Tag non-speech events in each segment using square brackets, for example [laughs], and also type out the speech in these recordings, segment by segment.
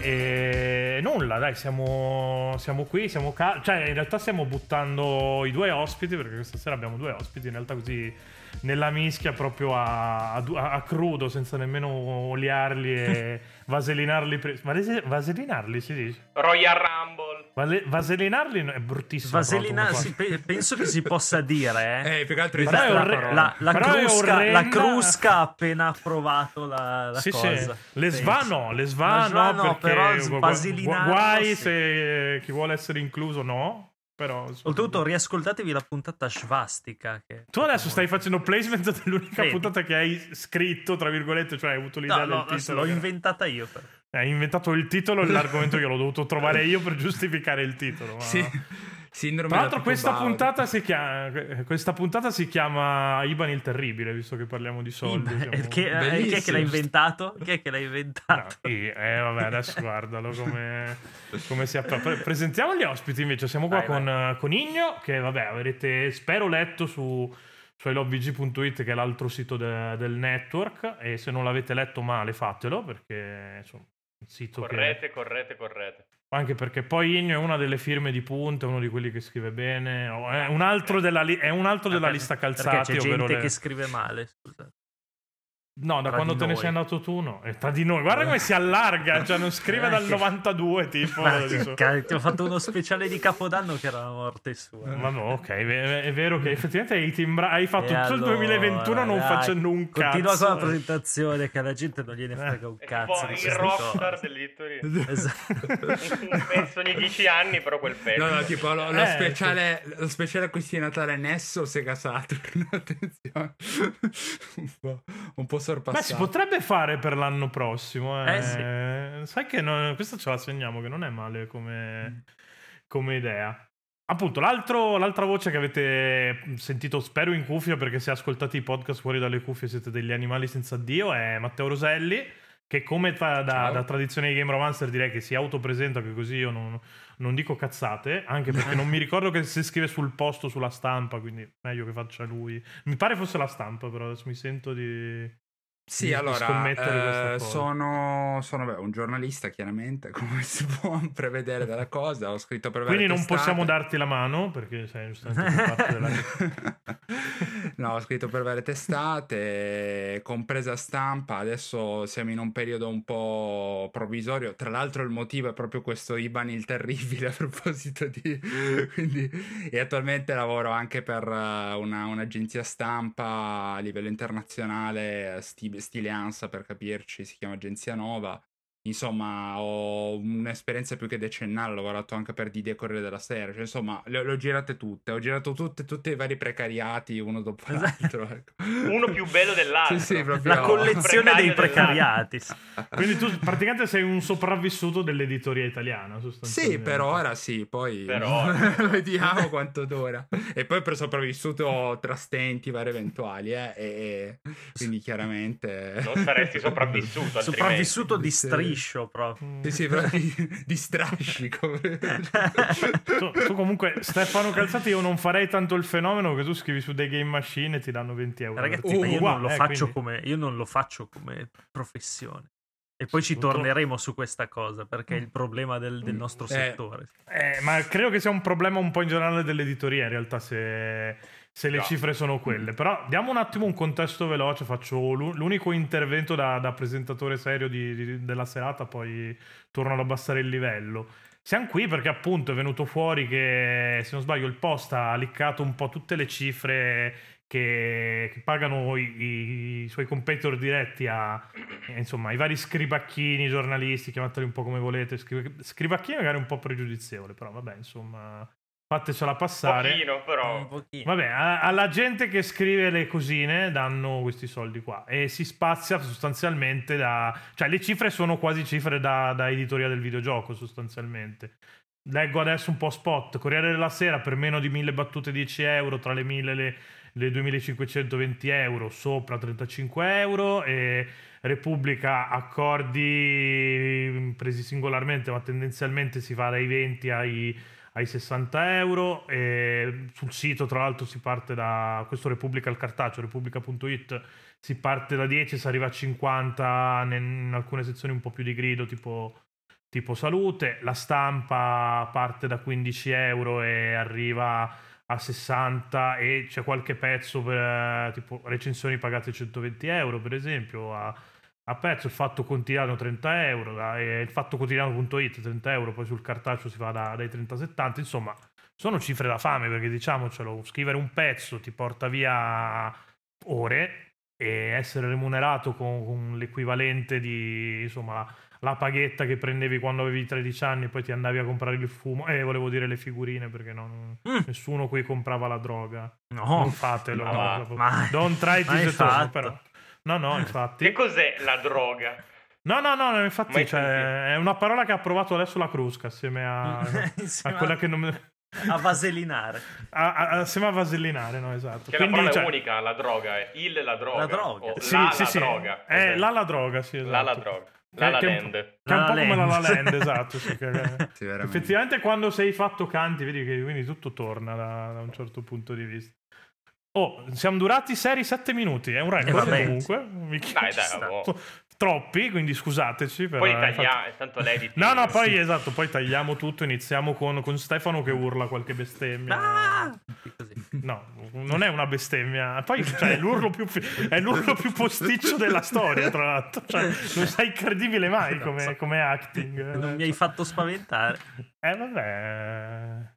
E nulla, dai, siamo, siamo qui, siamo ca- cioè in realtà stiamo buttando i due ospiti, perché questa sera abbiamo due ospiti, in realtà così nella mischia proprio a, a, a crudo, senza nemmeno oliarli e [laughs] vaselinarli. Pre- Vase- vaselinarli si dice? Royal Rumble. Vale- vaselinarli è bruttissimo. Vaselina, proprio sì, pe- penso che si possa dire, eh. Eh, più che altro Però è la orre-. La, la, Però è crusca, la orrenda. crusca ha appena approvato la, la Sì, cosa. sì. Le sva no, le sva no, no, perché però guai sì. se chi vuole essere incluso no, però... Oltretutto, riascoltatevi la puntata Svastica. Che... Tu adesso stai facendo placement dell'unica Vedi. puntata che hai scritto, tra virgolette, cioè hai avuto l'idea No, no, del titolo. l'ho che- inventata io. però. Hai inventato il titolo e l'argomento io l'ho dovuto trovare io per giustificare il titolo. ma- Sì. Sindrome Tra l'altro questa puntata, si chiama, questa puntata si chiama Iban il Terribile, visto che parliamo di soldi. Iban- siamo- chi, è- chi è che l'ha inventato? Chi è che l'ha No, inventato? sì, eh, vabbè, adesso guardalo come, [laughs] come si appare. Pre- presentiamo gli ospiti invece. Siamo qua Vai, con, eh, con Igno, che vabbè, avrete spero letto su, su che è l'altro sito de- del network. E se non l'avete letto male, fatelo perché insomma, è un sito che. Correte, correte, correte. Anche perché poi Igno è una delle firme di punta, uno di quelli che scrive bene. È un altro della, li- è un altro della Perché- lista Perché calzati, c'è ovvero gente le- che scrive male, scusa. No, da Tra quando te ne sei andato tu, no. È tra di noi. Guarda come si allarga. [laughs] Cioè, non scrive dal 92, tipo. Ti ho fatto uno speciale di Capodanno che era la morte sua. Ma no, ok, è è vero che effettivamente hai, timbra- hai fatto E tutto il allora, 2021 non dai, facendo un cazzo. Continua con la presentazione che alla gente non gliene Eh. frega un È cazzo. il rockstar cose. dell'editoria. [laughs] Esatto. [laughs] Pezzo ogni 10 anni, però quel pezzo. No, no, tipo lo, lo Eh, speciale, lo speciale acquisti di Natale Nesso Sega Saturn. Attenzione, un po', un po' Beh, si sorpassato. potrebbe fare per l'anno prossimo. Eh. Eh, sì. Sai che non- questa ce la segniamo, che non è male come, come idea. Appunto, l'altro- l'altra voce che avete sentito, spero in cuffia, perché se ascoltate i podcast fuori dalle cuffie siete degli animali senza Dio, è Matteo Roselli, che come fa da, da tradizione di Game Romancer direi che si autopresenta, che così io non, non dico cazzate, anche perché [laughs] non mi ricordo che si scrive sul posto sulla stampa, quindi meglio che faccia lui. Mi pare fosse la stampa, però adesso mi sento di... Sì, di- allora, eh, sono, sono beh, un giornalista, chiaramente, [laughs] come si può prevedere dalla cosa. Ho scritto per Quindi non testate. possiamo darti la mano, perché sei giustamente parte della... [laughs] [laughs] no, ho scritto per varie testate, compresa stampa. Adesso siamo in un periodo un po' provvisorio. Tra l'altro, il motivo è proprio questo Iban il terribile a proposito di. Quindi, e attualmente lavoro anche per eh, una- un'agenzia stampa a livello internazionale, sti- stile ANSA per capirci, si chiama Agenzia Nova. Insomma, ho un'esperienza più che decennale, ho lavorato anche per Didia Corriere della Sera, cioè, insomma, le, le ho girate tutte, ho girato tutte, tutti i vari precariati uno dopo l'altro. ecco. Uno più bello dell'altro. Sì, sì, proprio. La collezione dei precariati. sì. [laughs] Quindi tu praticamente sei un sopravvissuto dell'editoria italiana, Sì, sostanzialmente. per ora sì, poi Per [laughs] ora. vediamo quanto dura. E poi per sopravvissuto tra stenti vari eventuali, eh, e e quindi chiaramente... Non saresti sopravvissuto. [laughs] altrimenti. Sopravvissuto di Sì. Striscio proprio. Sì, sì, però di, di strascico. [laughs] Tu, tu comunque, Stefano Calzati, io non farei tanto il fenomeno che tu scrivi su dei game machine e ti danno 20 euro. Ragazzi, ma io, qua, non lo eh, faccio quindi- come, io non lo faccio come professione. E poi ci torneremo su questa cosa perché è il problema del, del nostro Eh, settore. Eh, ma credo che sia un problema un po' in generale dell'editoria, in realtà, se, se le No. cifre sono quelle. Però diamo un attimo un contesto veloce, faccio l'u- l'unico intervento da, da presentatore serio di- di- della serata, poi torno ad abbassare il livello. Siamo qui perché appunto è venuto fuori che, se non sbaglio, il post ha liccato un po' tutte le cifre che, che pagano i, i- suoi competitor diretti a, eh, insomma, i vari scribacchini giornalisti, chiamateli un po' come volete. Scri- scribacchini magari un po' pregiudizievole, però vabbè, insomma, fatecela passare. Pochino, però. Un pochino. Vabbè, alla gente che scrive le cosine danno questi soldi qua e si spazia sostanzialmente da... cioè le cifre sono quasi cifre da, da editoria del videogioco sostanzialmente. Leggo adesso un po' spot, Corriere della Sera per meno di 1000 battute 10 euro, tra le 1000 le, le 2520 euro sopra 35 euro e Repubblica accordi presi singolarmente ma tendenzialmente si va dai 20 ai, ai 60 euro e sul sito tra l'altro si parte da questo Repubblica al cartaceo repubblica.it si parte da 10 si arriva a 50 in alcune sezioni un po' più di grido tipo tipo salute, la stampa parte da 15 euro e arriva a 60 e c'è qualche pezzo per tipo recensioni pagate 120 euro per esempio a, a pezzo il fatto quotidiano 30 euro e il fatto quotidiano.it 30 euro poi sul cartaceo si va da, dai 30 a 70 insomma sono cifre da fame perché diciamocelo scrivere un pezzo ti porta via ore e essere remunerato con, con l'equivalente di insomma la paghetta che prendevi quando avevi 13 anni e poi ti andavi a comprare il fumo. Eh, volevo dire le figurine perché non, Mm. nessuno qui comprava la droga. No, non fatelo. no, no, mai- Don't try home, fatto. però. No, no, infatti. Che cos'è la droga? No, no, no, infatti cioè, è una parola che ha provato adesso la Crusca assieme a, [laughs] a quella che non mi... [laughs] a a- assieme a vasellinare, no, esatto. Che Quindi, la parola cioè- è unica, la droga è il la droga. La droga. o Sì, la, sì, la sì. droga. È Cos'è? la la droga, sì, esatto. La la droga. Che- La la che è un- land. Che è un La po' La come la La Land. [laughs] Esatto. sì, che- Sì. Effettivamente quando sei fatto canti, vedi che quindi tutto torna da, da un certo punto di vista. Oh, siamo durati seri 7 minuti, è un record vabbè. comunque. Mi Dai, dai, oh. Troppi, quindi scusateci. Poi fatto- tagliamo, tanto l'edit. No, no, poi esatto, poi tagliamo tutto, iniziamo con, con Stefano che urla qualche bestemmia. Ah! No, non è una bestemmia. Poi cioè, è, l'urlo più, è l'urlo più posticcio della storia, tra l'altro. Cioè, non sei credibile mai come, come acting. Non mi hai fatto spaventare. Eh, vabbè.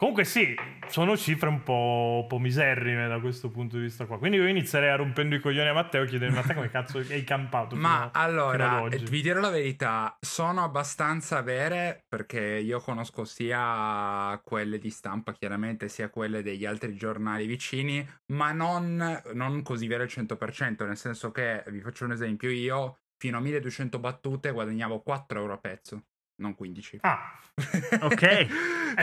Comunque sì, sono cifre un po', un po' miserrime da questo punto di vista qua. Quindi io inizierei a rompendo i coglioni a Matteo e chiedere a te come cazzo hai campato Ma fino allora, vi dirò la verità, sono abbastanza vere perché io conosco sia quelle di stampa, chiaramente, sia quelle degli altri giornali vicini, ma non, non così vere al 100%, nel senso che, vi faccio un esempio, io fino a 1200 battute guadagnavo 4 euro a pezzo, non 15. Ah, Ok. [laughs]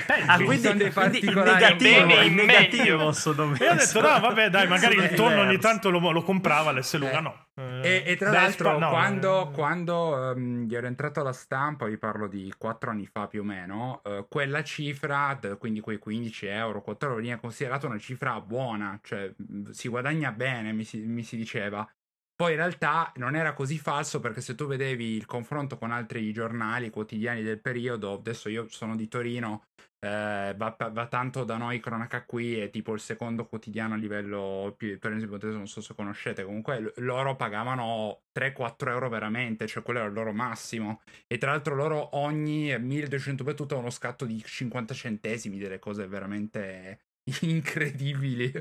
peggio. Ah, quindi, sono dei quindi in particolari. negativo, Bene, in negativo sono E ho detto, no, vabbè, dai, magari il tonno ogni tanto lo, lo comprava l'S Luga, Eh. no. E, e tra Vespa, l'altro, no, quando, eh, quando io ero entrato alla stampa, vi parlo di 4 anni fa più o meno, eh, quella cifra, quindi quei 15 euro, 4 euro, veniva considerata una cifra buona, cioè si guadagna bene, mi si, mi si diceva. Poi in realtà non era così falso perché se tu vedevi il confronto con altri giornali quotidiani del periodo, adesso io sono di Torino, eh, va, va tanto da noi cronaca qui, è tipo il secondo quotidiano a livello più, per esempio non so se conoscete, comunque loro pagavano 3-4 euro veramente, cioè quello era il loro massimo. E tra l'altro loro ogni 1200 battute uno scatto di 50 centesimi, delle cose veramente [laughs] incredibili.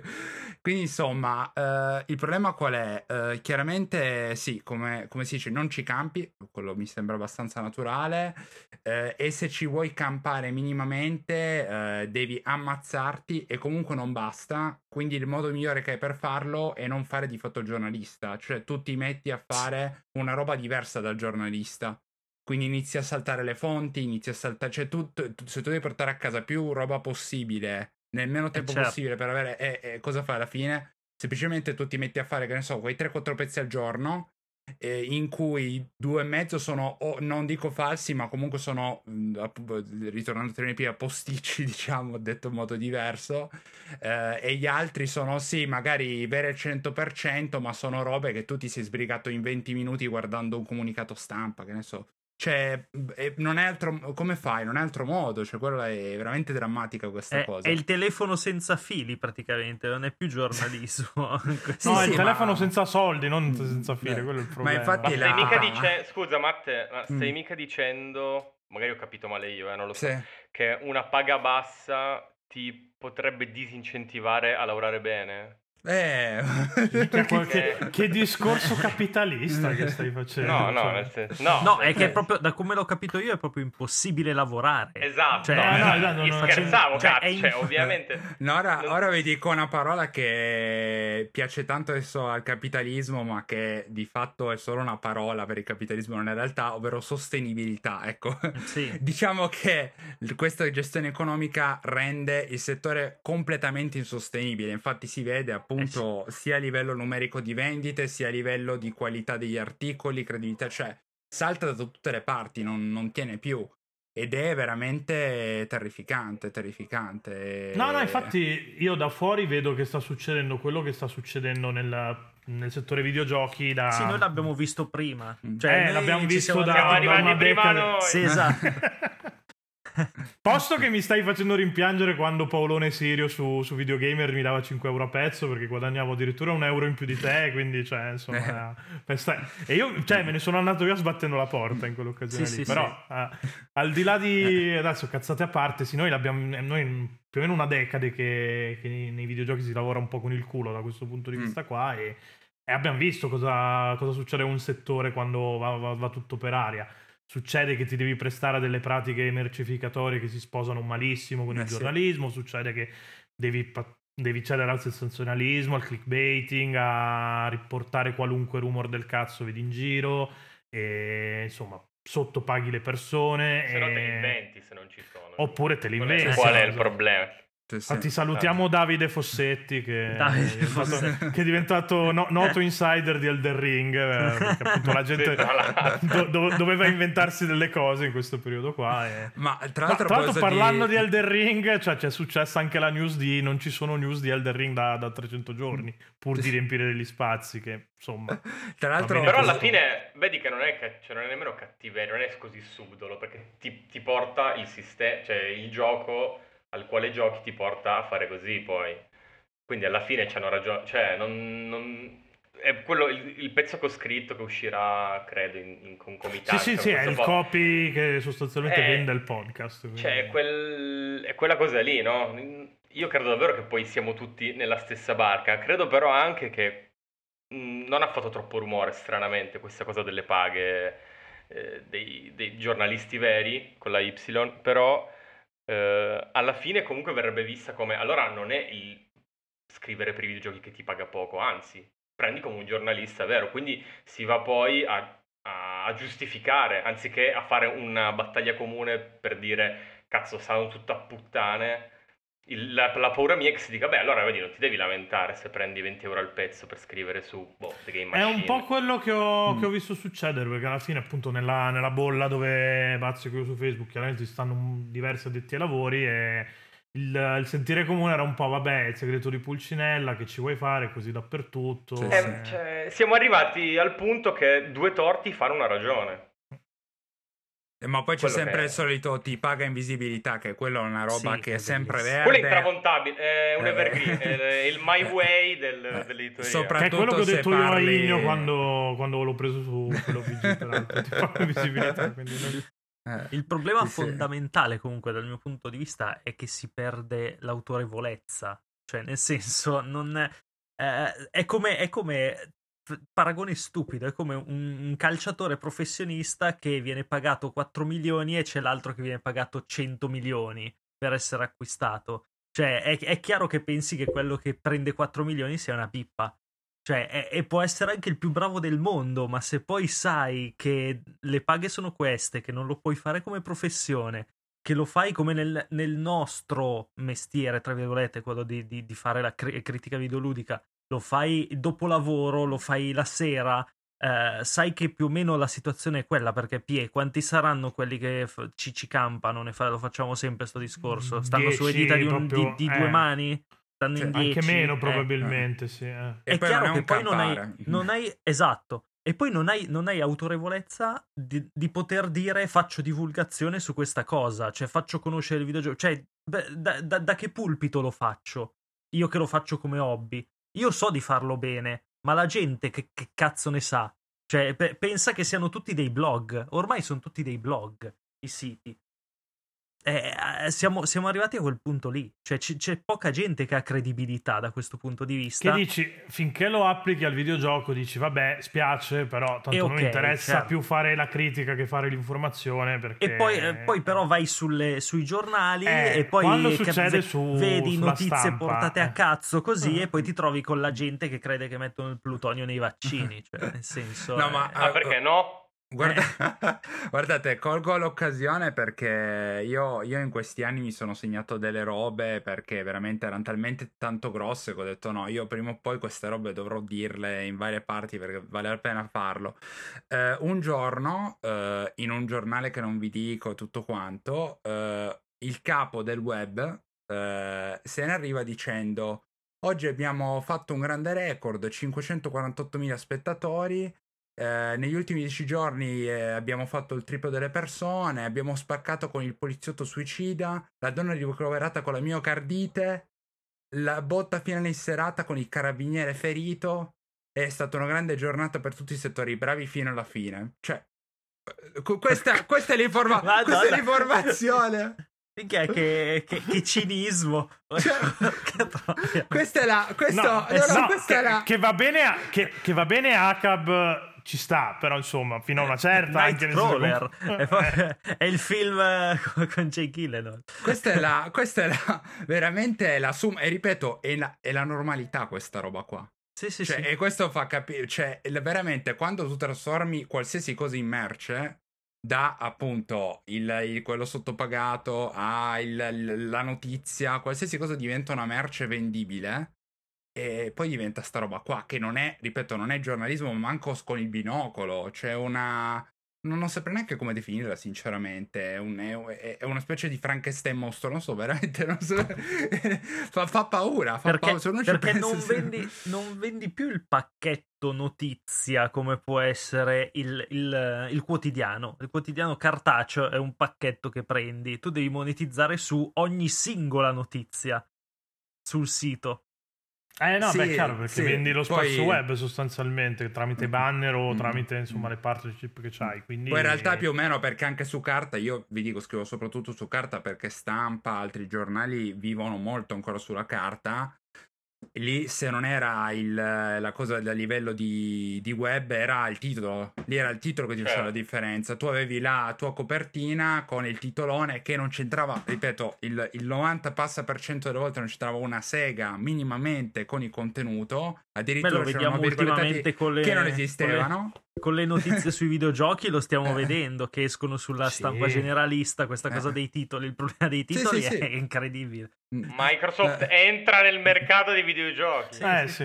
Quindi insomma, eh, il problema qual è? Eh, chiaramente sì, come, come si dice, non ci campi, quello mi sembra abbastanza naturale, eh, e se ci vuoi campare minimamente eh, devi ammazzarti e comunque non basta, quindi il modo migliore che hai per farlo è non fare di fotogiornalista, cioè tu ti metti a fare una roba diversa dal giornalista. Quindi inizi a saltare le fonti, inizi a saltare, cioè tu, tu- se tu devi portare a casa più roba possibile nel meno tempo certo. possibile per avere, e, e cosa fai alla fine? Semplicemente tu ti metti a fare, che ne so, quei 3-4 pezzi al giorno, eh, in cui due e mezzo sono, o non dico falsi, ma comunque sono, mh, app- ritornando a termini posticci, [laughs] diciamo, detto in modo diverso, eh, e gli altri sono, sì, magari vere al 100%, ma sono robe che tu ti sei sbrigato in 20 minuti guardando un comunicato stampa, che ne so. Cioè, non è altro, come fai? Non è altro modo, cioè, quello è veramente drammatica questa È, cosa. è il telefono senza fili praticamente, non è più giornalismo. [laughs] Sì, no, sì, il ma- telefono senza soldi, non senza fili, quello è il ma problema. infatti Ma la- stai mica dicendo... Scusa, Matte, ma stai Mm. mica dicendo... Magari ho capito male io, eh, non lo so. Sì. Che una paga bassa ti potrebbe disincentivare a lavorare bene? Eh. Minchia, [laughs] qual- Che- discorso capitalista che stai facendo. No, no, cioè. nel senso... No, No, è che è proprio, da come l'ho capito io, è proprio impossibile lavorare. Esatto, Cioè, no, no, no, no, scherzavo, cioè, cazzo, è in- cioè, ovviamente... No, ora, Non- ora vi dico una parola che piace tanto adesso al capitalismo, ma che di fatto è solo una parola per il capitalismo nella realtà, ovvero sostenibilità. Ecco, Sì. [laughs] diciamo che questa gestione economica rende il settore completamente insostenibile. Infatti, si vede appunto sia a livello numerico di vendite, sia a livello di qualità degli articoli, credibilità, cioè salta da tutte le parti, non, non tiene più. Ed è veramente terrificante, terrificante. No, no, infatti io da fuori vedo che sta succedendo quello che sta succedendo nel, nel settore videogiochi da... Sì, noi l'abbiamo visto prima. Mm. Cioè, Eh, noi l'abbiamo visto da, da una prima decade. noi. Sì, [laughs] esatto. Posto che mi stai facendo rimpiangere quando Paolone Sirio su, su Videogamer mi dava 5 euro a pezzo perché guadagnavo addirittura un euro in più di te, quindi cioè insomma... per sta- E io cioè, me ne sono andato via sbattendo la porta in quell'occasione Sì, lì, sì, però eh, al di là di... [laughs] adesso cazzate a parte, sì, noi l'abbiamo... Noi più o meno una decade che, che nei, videogiochi si lavora un po' con il culo da questo punto di Mm. vista qua e, e abbiamo visto cosa, cosa succede a un settore quando va- va- va tutto per aria succede che ti devi prestare a delle pratiche mercificatorie che si sposano malissimo con Eh il sì. giornalismo, succede che devi, devi cedere al sensazionalismo, al clickbaiting, a riportare qualunque rumor del cazzo vedi in giro e insomma sottopaghi le persone Se no te li e- inventi se non ci sono. oppure te li inventi. Qual è il problema? Sì, sì. Infatti salutiamo Davide Fossetti che, [laughs] Davide è diventato, Fossetti. che è diventato no- noto insider di Elden Ring eh, perché appunto la gente do- do- doveva inventarsi delle cose in questo periodo qua e... Ma tra Ma, l'altro, tra l'altro parlando di- di Elden Ring cioè c'è successa anche la news di non ci sono news di Elden Ring da, da 300 giorni pur di riempire degli spazi che insomma [laughs] Tra l'altro, Però alla fine vedi che non è, ca- cioè, non è nemmeno cattiveria, non è così subdolo, perché ti, ti porta il sistema, cioè il gioco al quale giochi ti porta a fare così poi. Quindi alla fine c'hanno ragione, cioè non... non- è quello, il, il pezzo che ho scritto che uscirà, credo, in, in sì concomitanza. sì sì con è il po'. copy che sostanzialmente Eh, vende il podcast quindi- Cioè, è, quel- è quella cosa lì, no? Io credo davvero che poi siamo tutti nella stessa barca. Credo però anche che mh, non ha fatto troppo rumore, stranamente, questa cosa delle paghe eh, dei, dei giornalisti veri con la Y, però eh, alla fine comunque verrebbe vista come... Allora non è il scrivere per i videogiochi che ti paga poco, anzi, prendi come un giornalista vero, quindi si va poi a, a- a giustificare, anziché a fare una battaglia comune per dire cazzo, stanno tutto a puttane. Il- la, la paura mia è che si dica, beh, allora vedi, non ti devi lamentare se prendi 20 euro al pezzo per scrivere su boh, The Game È Machine. un po' quello che ho, Mm. che ho visto succedere, perché alla fine, appunto, nella, nella bolla dove bazzico io su Facebook, chiaramente ci stanno diversi addetti ai lavori e il, il sentire comune era un po', vabbè, il segreto di Pulcinella, che ci vuoi fare così dappertutto. Sì, Eh, sì. cioè, siamo arrivati al punto che due torti fanno una ragione. Eh, Ma poi c'è quello sempre il solito ti paga invisibilità, che quello è una roba Sì, che è è sempre bellissimo. verde. Quello è intramontabile, è un Eh, evergreen, è il my way del, Eh, dell'editoria. sopra- Che è quello che ho se detto io a parli- Igno quando, quando l'ho preso su quell'OVG, peraltro, [laughs] ti fa visibilità, quindi non- Eh, Il problema Sì, fondamentale, comunque, dal mio punto di vista, è che si perde l'autorevolezza. Cioè, nel senso, non. eh, è come. È come paragone stupido, è come un, un calciatore professionista che viene pagato 4 milioni e c'è l'altro che viene pagato 100 milioni per essere acquistato. Cioè, è, è chiaro che pensi che quello che prende 4 milioni sia una pippa. Cioè, è- e può essere anche il più bravo del mondo, ma se poi sai che le paghe sono queste, che non lo puoi fare come professione, che lo fai come nel, nel nostro mestiere, tra virgolette, quello di, di- di fare la cri- critica videoludica, lo fai dopo lavoro, lo fai la sera, eh, sai che più o meno la situazione è quella, perché Pie, quanti saranno quelli che f- ci, ci campano? Ne fa- lo facciamo sempre sto discorso. Stanno su Dieci, edita di, un- proprio, di- di eh. due mani? Stanno Cioè, in anche dieci? meno Eh. probabilmente, sì. eh. E è poi chiaro non è che poi non hai, non hai- esatto e poi non hai, non hai autorevolezza di, di poter dire faccio divulgazione su questa cosa cioè faccio conoscere il videogioco cioè beh, da, da- da che pulpito lo faccio io che lo faccio come hobby io so di farlo bene ma la gente che, che cazzo ne sa? Cioè pe- pensa che siano tutti dei blog. Ormai sono tutti dei blog i siti eh, eh, siamo, siamo arrivati a quel punto lì cioè c- c'è poca gente che ha credibilità da questo punto di vista Che dici, finché lo applichi al videogioco, dici vabbè, spiace, però tanto E non ok, mi interessa certo. più fare la critica che fare l'informazione. Perché... E poi, eh, poi però vai sulle- sui giornali Eh, e poi quando succede su- vedi notizie stampa, portate a eh. cazzo così Eh. e poi ti trovi con la gente che crede che mettono il plutonio nei vaccini. [laughs] Cioè, nel senso... No, eh, ma- Ah, perché no? Guarda- [laughs] guardate, colgo l'occasione perché io, io in questi anni mi sono segnato delle robe perché veramente erano talmente tanto grosse che ho detto no, io prima o poi queste robe dovrò dirle in varie parti perché vale la pena farlo. Eh, un giorno, eh, in un giornale che non vi dico tutto quanto, eh, il capo del web eh, se ne arriva dicendo oggi abbiamo fatto un grande record, 548.000 spettatori. Eh, negli ultimi dieci giorni eh, abbiamo fatto il triplo delle persone, abbiamo spaccato con il poliziotto suicida, la donna ricoverata con la miocardite, la botta finale in serata con il carabiniere ferito. È stata una grande giornata per tutti i settori, bravi fino alla fine. Cioè, eh, qu- questa, questa è, l'informa- questa è l'informazione. Che, che, che cinismo. Cioè, [laughs] questa è la. Questo, No, no, no, no, questa che, è la. che va bene a, che, che va bene a Acab ci sta, però insomma, fino a una certa anche senso Nightcrawler. com- è, è il film eh, con- Jake Gyllenhaal. Questa è la. [laughs] Questa è la. Veramente la sum. E ripeto, è la, è la normalità questa roba qua. Sì, sì, Cioè, sì. E questo fa capire. Cioè, veramente, quando tu trasformi qualsiasi cosa in merce. Da appunto il, il- quello sottopagato a il- il- la notizia, qualsiasi cosa diventa una merce vendibile. E poi diventa sta roba qua, che non è, ripeto, non è giornalismo, ma manco con il binocolo. C'è una. Non, non saprei neanche come definirla, sinceramente. È, un- è- è una specie di Frankenstein mostro, non so, veramente. Non so. [laughs] fa, fa paura. Fa Perché, paura. Se ci perché pensa, non, se- vendi, non vendi più il pacchetto notizia come può essere il, il- il quotidiano. Il quotidiano cartaceo è un pacchetto che prendi. Tu devi monetizzare su ogni singola notizia sul sito. Eh no, Sì, beh, chiaro, perché sì, vendi lo spazio poi- web sostanzialmente tramite banner o Mm. tramite insomma le partnership che c'hai. Quindi... Poi in realtà più o meno perché anche su carta, io vi dico scrivo soprattutto su carta perché stampa, altri giornali vivono molto ancora sulla carta. Lì se non era il- la cosa da livello di, di web era il titolo, lì era il titolo che ti faceva la Certo. differenza. Tu avevi la tua copertina con il titolone che non c'entrava, ripeto, il, il 90 passa per cento delle volte non c'entrava una sega minimamente con il contenuto, Beh, addirittura lo c'erano le, che non esistevano. Con le notizie sui videogiochi lo stiamo Eh. vedendo che escono sulla Sì. stampa generalista. Questa cosa Eh. dei titoli, il problema dei titoli sì, sì. è incredibile. Microsoft Eh. entra nel mercato dei videogiochi. Eh sì,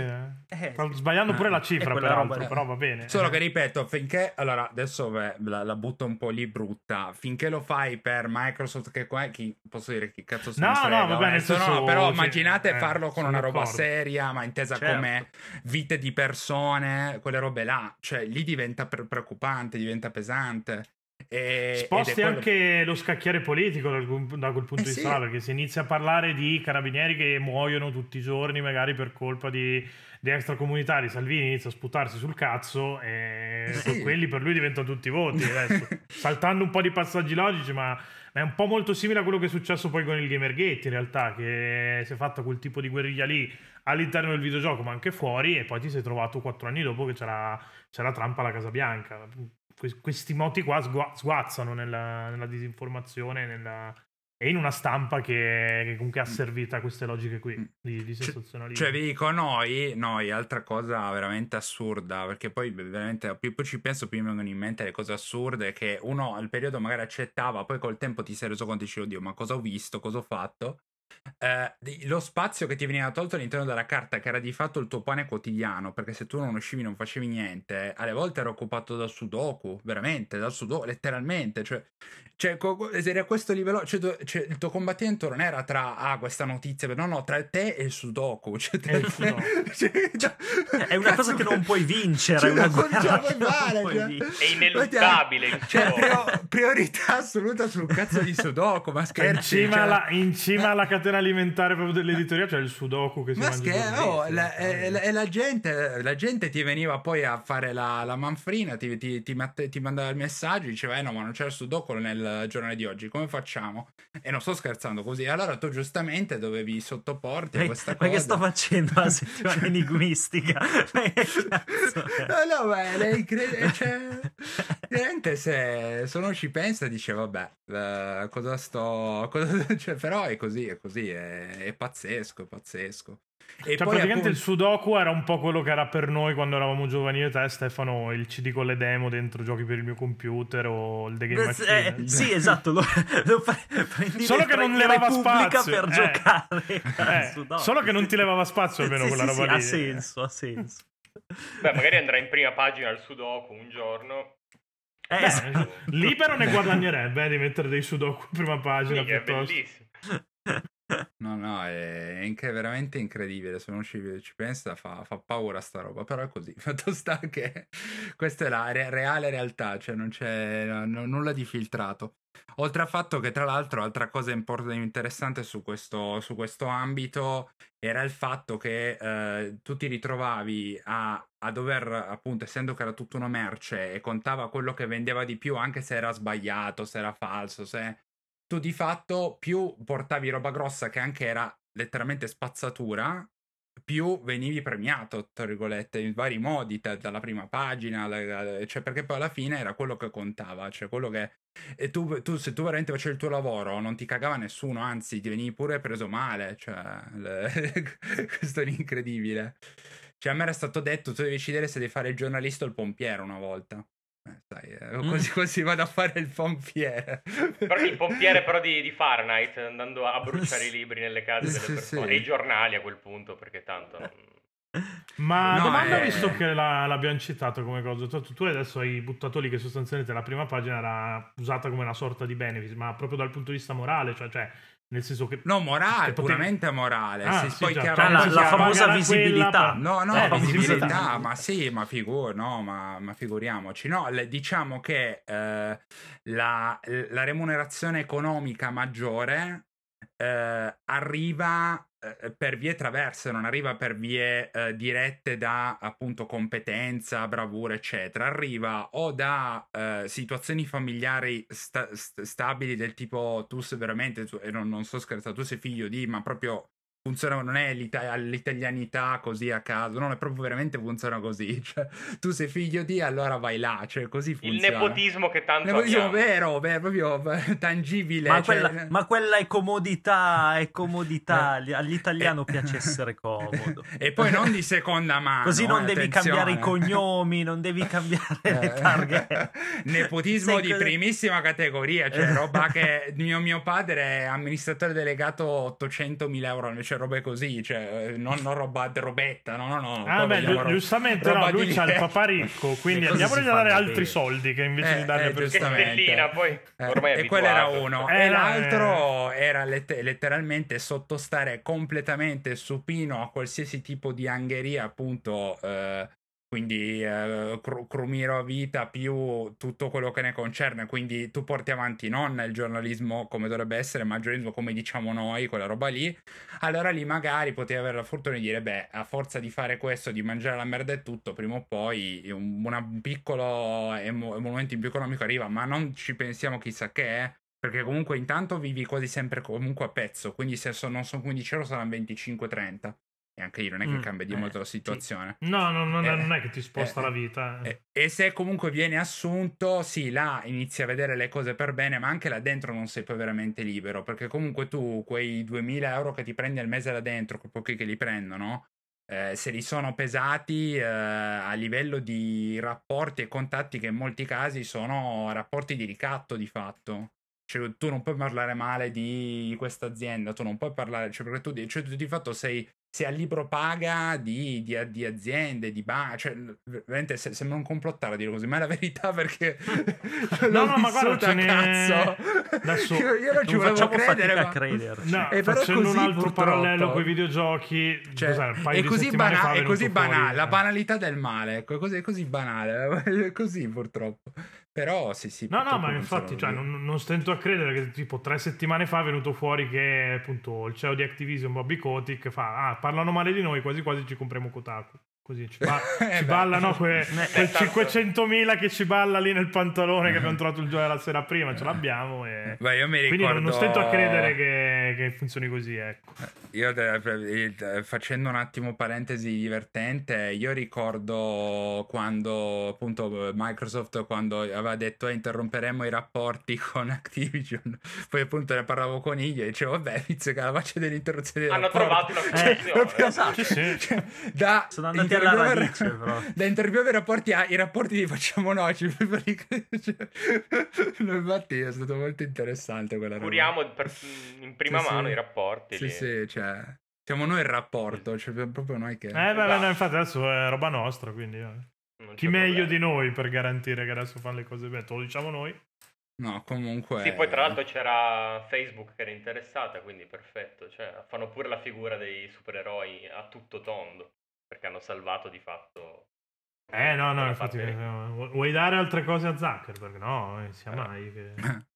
Eh, Sto sbagliando pure Eh, la cifra peraltro, roba- però va bene. Solo che ripeto, finché allora adesso beh, la, la butto un po' lì brutta. Finché lo fai per Microsoft, che qua chi posso dire chi cazzo se ne No, frega, no, va bene, nel senso, no, però immaginate eh, farlo con sono una roba d'accordo. seria, ma intesa Certo. come vite di persone, quelle robe là. Cioè, lì diventa pre- preoccupante, diventa pesante. E, Sposti quello- anche lo scacchiere politico da quel, da quel punto Eh di sì. vista, là, perché si inizia a parlare di carabinieri che muoiono tutti i giorni, magari per colpa di, di extracomunitari. Salvini inizia a sputarsi sul cazzo e Eh sì. quelli per lui diventano tutti voti. [laughs] Saltando un po' di passaggi logici, ma è un po' molto simile a quello che è successo poi con il Gamergate, in realtà, che si è fatta quel tipo di guerriglia lì all'interno del videogioco, ma anche fuori, e poi ti sei trovato quattro anni dopo che c'era, c'era Trump alla Casa Bianca. Que- questi moti qua sgua- sguazzano nella, nella disinformazione nella- e in una stampa che, che comunque ha servito a queste logiche qui di, di Cioè- sensazionalismo. Cioè, vi dico, noi, noi, altra cosa veramente assurda, perché poi veramente più, più ci penso, più mi vengono in mente le cose assurde che uno al periodo magari accettava, poi col tempo ti sei reso conto e dici, oddio, ma cosa ho visto, cosa ho fatto? Eh, lo spazio che ti veniva tolto all'interno della carta, che era di fatto il tuo pane quotidiano, perché se tu non uscivi non facevi niente, alle volte era occupato dal sudoku, veramente, dal sudoku, letteralmente, cioè, cioè era a questo livello, cioè, tu- cioè, il tuo combattimento non era tra, ah, questa notizia, no, no, tra te e il sudoku, cioè, E il sudoku. [laughs] cioè, cioè, È una cosa che non puoi vincere, cioè, è una guerra [laughs] che puoi non puoi cioè. vincere. È ineluttabile il Cioè, sudoku. prio- priorità assoluta sul cazzo di sudoku, ma in scherzi. cima, cioè- alla, in cima alla catena alimentare proprio dell'editoria c'è il sudoku che si Ma scherzo, oh, la, eh. e, la- e la gente, la gente ti veniva poi a fare la, la manfrina, ti, ti, ti, ti mandava il messaggio, diceva, eh no, ma non c'era il sudoku nel giornale di oggi, come facciamo? E non sto scherzando così. Allora tu giustamente dovevi sottoporti a Ma- questa ma cosa. che sto facendo la settimana [laughs] enigmistica? Ma? No, no, ma è incredibile. Cioè... [laughs] veramente se, se uno ci pensa dice vabbè eh, cosa sto cosa- [laughs] cioè, però è così è così è, è pazzesco è pazzesco e Cioè, poi praticamente il appunto- Sudoku era un po' quello che era per noi quando eravamo giovani io e te, Stefano, il CD con le demo dentro giochi per il mio computer o il The Game Machine. Eh, sì, esatto. Lo, [laughs] lo pre- prendi Solo che non levava spazio, per eh. giocare. Eh, [laughs] Sudoku. solo che non ti levava spazio almeno Sì, quella sì, roba sì, lì. Ha senso, ha senso. Beh, magari andrà in prima pagina al Sudoku un giorno. Eh, Beh, esatto. libero ne guadagnerebbe eh, di mettere dei Sudoku in prima pagina Minchia, è bellissimo. no no è, è inc- veramente incredibile. Se uno ci, ci pensa fa, fa paura sta roba però è così. [laughs] Fatto sta che questa è la re- reale realtà cioè non c'è n- nulla di filtrato Oltre al fatto che, tra l'altro, altra cosa interessante su questo, su questo ambito era il fatto che eh, tu ti ritrovavi a, a dover, appunto, essendo che era tutta una merce e contava quello che vendeva di più, anche se era sbagliato, se era falso, se tu di fatto più portavi roba grossa che anche era letteralmente spazzatura, più venivi premiato, tra virgolette, in vari modi, da- dalla prima pagina, la- la- cioè perché poi alla fine era quello che contava, cioè quello che... E tu, tu- se tu veramente facevi il tuo lavoro, non ti cagava nessuno, anzi ti venivi pure preso male, cioè... le- [laughs] Questo è incredibile. Cioè a me era stato detto, tu devi decidere se devi fare il giornalista o il pompiere una volta. Eh, sai, eh, così, così vado a fare il pompiere. Però il pompiere però di, di Fahrenheit andando a bruciare i libri nelle case delle Sì, persone sì. e i giornali a quel punto perché tanto non- Ma No, domanda, eh. visto che la- l'abbiamo citato come cosa, tu, tu adesso hai buttato lì che sostanzialmente la prima pagina era usata come una sorta di benefit, ma proprio dal punto di vista morale, cioè, cioè nel senso che... No, morale, che potevi- puramente morale. Ah, sì, poi già. Ah, la- la famosa visibilità. quella, No, no, Eh, la visibilità, visibilità. ma sì, ma figur, no, ma, ma figuriamoci. No, le- diciamo che eh, la, la remunerazione economica maggiore eh, arriva per vie traverse, non arriva per vie eh, dirette da appunto competenza, bravura, eccetera. Arriva o da eh, situazioni familiari sta- st- stabili del tipo tu sei veramente, tu- e non, non sto scherzando, tu sei figlio di, ma proprio funziona, non è l'ita- l'italianità così a caso, non è proprio veramente funziona così. [laughs] Cioè, tu sei figlio di, allora vai là, cioè così il funziona. nepotismo che tanto Nepotismo abbiamo. vero, vero, proprio eh, tangibile. Ma cioè- quella, ma quella è comodità, è comodità. Agli- All'italiano piace essere [laughs] comodo. E poi non di seconda mano. Così non eh, devi attenzione. cambiare i cognomi, non devi cambiare le Eh, targhe. [laughs] Nepotismo Sai di cosa- primissima categoria, cioè roba che mio, mio padre è amministratore delegato 800.000 euro, cioè robe così, cioè eh, non, non roba robetta, no, no, no. Ah, beh, ro- giustamente roba no, lui c'ha il papà ricco, [laughs] quindi andiamogli si a dare altri soldi che invece Eh, di darli eh, per stellina poi Eh, ormai e quello era uno. Eh, e l'altro era let- letteralmente sottostare completamente supino a qualsiasi tipo di angheria, appunto. eh, quindi eh, cru- crumiro a vita più tutto quello che ne concerne. Quindi tu porti avanti non il giornalismo come dovrebbe essere, ma il giornalismo come diciamo noi, quella roba lì. Allora lì magari potevi avere la fortuna di dire, beh, a forza di fare questo, di mangiare la merda e tutto, prima o poi un, un piccolo emo- momento in più economico arriva, ma non ci pensiamo chissà che è. Perché comunque intanto vivi quasi sempre comunque a pezzo, quindi se non sono 15 euro saranno 25-30. E anche lì non è che Mm, cambia di eh, molto la sì. situazione. No, no, no, Eh, non è che ti sposta eh, la vita. eh. E, e se comunque viene assunto, sì, là inizi a vedere le cose per bene, ma anche là dentro non sei poi veramente libero, perché comunque tu quei 2000 euro che ti prendi al mese là dentro, quei pochi che li prendono, eh, se li sono pesati eh, a livello di rapporti e contatti che in molti casi sono rapporti di ricatto di fatto. Cioè, tu non puoi parlare male di questa azienda, tu non puoi parlare, cioè, perché tu, cioè, tu di fatto sei, sei a libro paga di, di- di aziende, di banche, cioè, veramente se- sembra un complottare a dire così, ma è la verità perché [laughs] [laughs] No, no, ma guarda, ce cazzo. Adesso [laughs] io, io non ci volevo credere, ma... crederci. No, Eh, però facendo così, un altro purtroppo. parallelo con i videogiochi, Cioè, cos'è, è così, bana- è così fuori- banale, la eh. banalità del male, ecco, è così, è così banale, è così purtroppo. Però sì, sì. No, no, ma infatti, cioè, non, non stento a credere che tipo tre settimane fa è venuto fuori che appunto il CEO di Activision, Bobby Kotick, fa ah, parlano male di noi, quasi quasi ci compriamo Kotaku. Così ci, ba- [laughs] Eh, ci ballano que- [laughs] quel tanto- 500.000 che ci balla lì nel pantalone che abbiamo [laughs] trovato il gioco la sera prima, ce l'abbiamo. E... Beh, io mi Quindi ricordo... non, non stento a credere che, che funzioni così, ecco. Io eh, eh, facendo un attimo parentesi divertente, io ricordo quando appunto Microsoft quando aveva detto eh, interromperemo i rapporti [laughs] con Activision, poi appunto ne parlavo con Iggy e dicevo vabbè, visto che alla faccia dell'interruzione Hanno rapporti, trovato una Eh, [laughs] soluzione. proprio- Esatto. Sì, sì. cioè, da Sono andati alla radice, [laughs] però. da interrompere i rapporti a i rapporti li facciamo noi cioè, cioè, infatti è stato molto interessante quella roba. Curiamo per- in prima Sì, sì. mano i rapporti. sì lì. sì cioè siamo noi il rapporto cioè proprio noi che Eh, beh, no, infatti adesso è roba nostra, quindi eh. Chi meglio problema. di noi per garantire che adesso fanno le cose bene? Te lo diciamo noi. no comunque Sì, poi tra l'altro c'era Facebook che era interessata, quindi perfetto. Cioè, fanno pure la figura dei supereroi a tutto tondo, perché hanno salvato di fatto... Eh, no, no, infatti, eh, vu- vuoi dare altre cose a Zuckerberg? No, eh, sia Eh. mai che... [laughs] [laughs]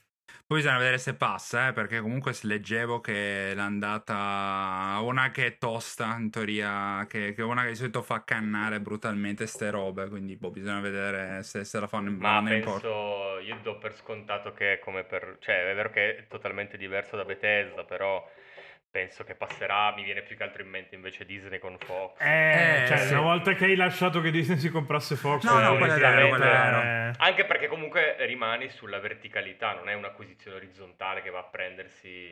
poi bisogna vedere se passa eh, perché comunque leggevo che l'è andata una che è tosta in teoria che, che una che di solito fa cannare brutalmente ste robe quindi boh, bisogna vedere se, se la fanno in Ma importa. penso, io do per scontato che è come per... Cioè, è vero che è totalmente diverso da Bethesda, però penso che passerà, mi viene più che altro in mente invece Disney con Fox. Eh, Eh, cioè, sì. una volta che hai lasciato che Disney si comprasse Fox... No, no, quello è vero, quello è vero. eh, Anche perché comunque rimani sulla verticalità, non è un'acquisizione orizzontale che va a prendersi,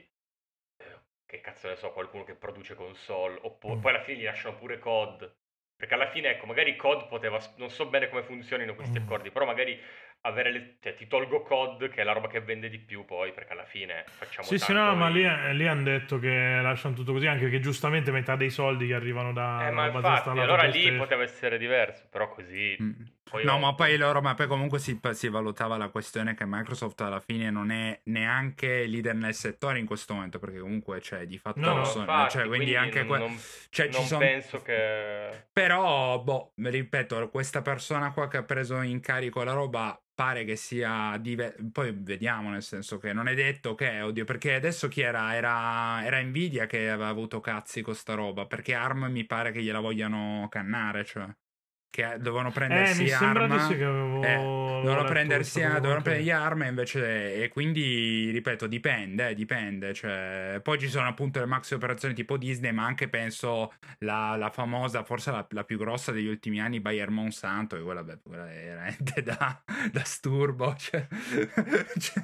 eh, che cazzo ne so, qualcuno che produce console, oppure Mm. poi alla fine gli lasciano pure COD. Perché alla fine, ecco, magari COD poteva, non so bene come funzionino questi Mm. accordi, però magari avere le, cioè ti tolgo COD che è la roba che vende di più poi, perché alla fine facciamo Sì, sì, no, ma lì, lì hanno detto che lasciano tutto così, anche che giustamente metà dei soldi che arrivano da... Eh, ma infatti, allora lì PlayStation- poteva essere diverso, però così... Mm. poi no, ho- ma poi loro, ma poi comunque si, si valutava la questione che Microsoft alla fine non è neanche leader nel settore in questo momento, perché comunque cioè, di fatto No, non no, so- infatti, cioè, quindi, anche non, que- non- cioè, ci non son- penso che... Però, boh, ripeto, questa persona qua che ha preso in carico la roba pare che sia dive- poi vediamo nel senso che non è detto che oddio perché adesso chi era? Era, era Nvidia che aveva avuto cazzi con sta roba perché ARM mi pare che gliela vogliano cannare cioè che dovevano Eh, prendersi mi sembra ARM di sì eh, dovevano prendersi cosa dovevano anche. prendere gli armi e invece e quindi ripeto dipende eh, dipende cioè, poi ci sono appunto le maxi operazioni tipo Disney ma anche penso la, la famosa forse la, la più grossa degli ultimi anni Bayer Monsanto che quella, beh, quella è veramente da, da sturbo [laughs] cioè, cioè,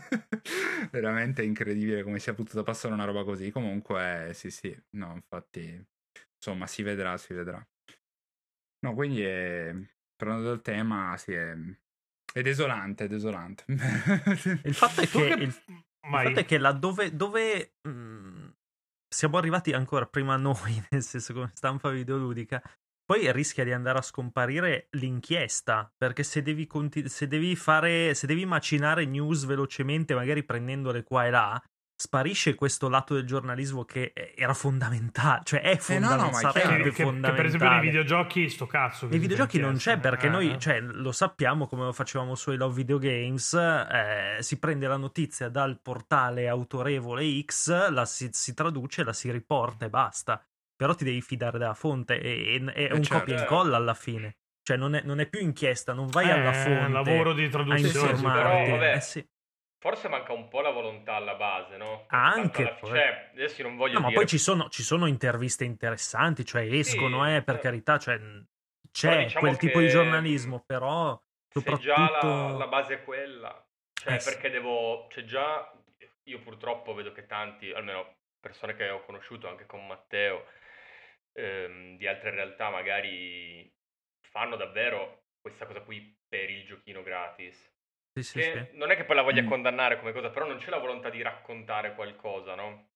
veramente incredibile come sia potuta passare una roba così comunque sì sì no infatti insomma si vedrà si vedrà no quindi è, parlando del tema sì è è desolante, è desolante. [laughs] Il fatto è che, che- il, il fatto è che laddove dove mh, siamo arrivati ancora prima noi, [laughs] nel senso come stampa videoludica, poi rischia di andare a scomparire l'inchiesta, perché se devi, conti- se devi fare, se devi macinare news velocemente, magari prendendole qua e là, sparisce questo lato del giornalismo che era fondamentale, cioè è Eh, no, no, è fondamentale. Che, che- che fondamentale. per esempio nei videogiochi sto cazzo. che Nei videogiochi non c'è perché Eh, noi, eh. cioè, lo sappiamo come lo facevamo sui Love Video Games, eh, si prende la notizia dal portale autorevole X, la si, si traduce, la si riporta e basta. Però ti devi fidare della fonte, e- e- è, Eh, un certo. copia e incolla alla fine. Cioè non è, non è più inchiesta, non vai alla Eh, fonte lavoro di traduzione. sì. Però, vabbè. Eh sì. Forse manca un po' la volontà alla base, no? Anche, alla. Cioè, adesso non voglio No, ma dire... poi ci sono, ci sono interviste interessanti, cioè escono, Sì, eh, per eh. carità, cioè, c'è diciamo quel tipo di giornalismo, però Se soprattutto... già la, la base è quella, cioè Eh sì. perché devo, c'è già, io purtroppo vedo che tanti, almeno persone che ho conosciuto anche con Matteo, ehm, di altre realtà magari fanno davvero questa cosa qui per il giochino gratis. Sì, sì, sì. non è che poi la voglia Mm. condannare come cosa, però non c'è la volontà di raccontare qualcosa, no?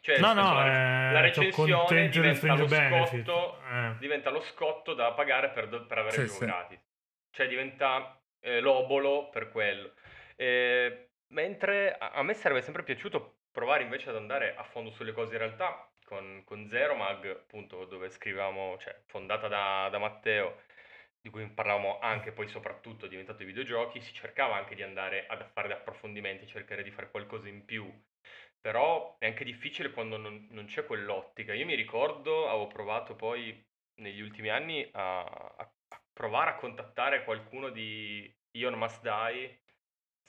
Cioè, No, no, la, eh, la recensione diventa lo scotto Eh. diventa lo scotto da pagare per, per avere Sì, il gioco sì. gratis. Cioè diventa eh, l'obolo per quello. Eh, mentre a, a me sarebbe sempre piaciuto provare invece ad andare a fondo sulle cose in realtà con, con Zero Mag, appunto, dove scrivevamo, cioè fondata da, da Matteo, di cui parlavamo anche poi soprattutto diventato i videogiochi, si cercava anche di andare ad fare approfondimenti, cercare di fare qualcosa in più. Però è anche difficile quando non, non c'è quell'ottica. Io mi ricordo, avevo provato poi negli ultimi anni a, a- a provare a contattare qualcuno di Ion Must Die,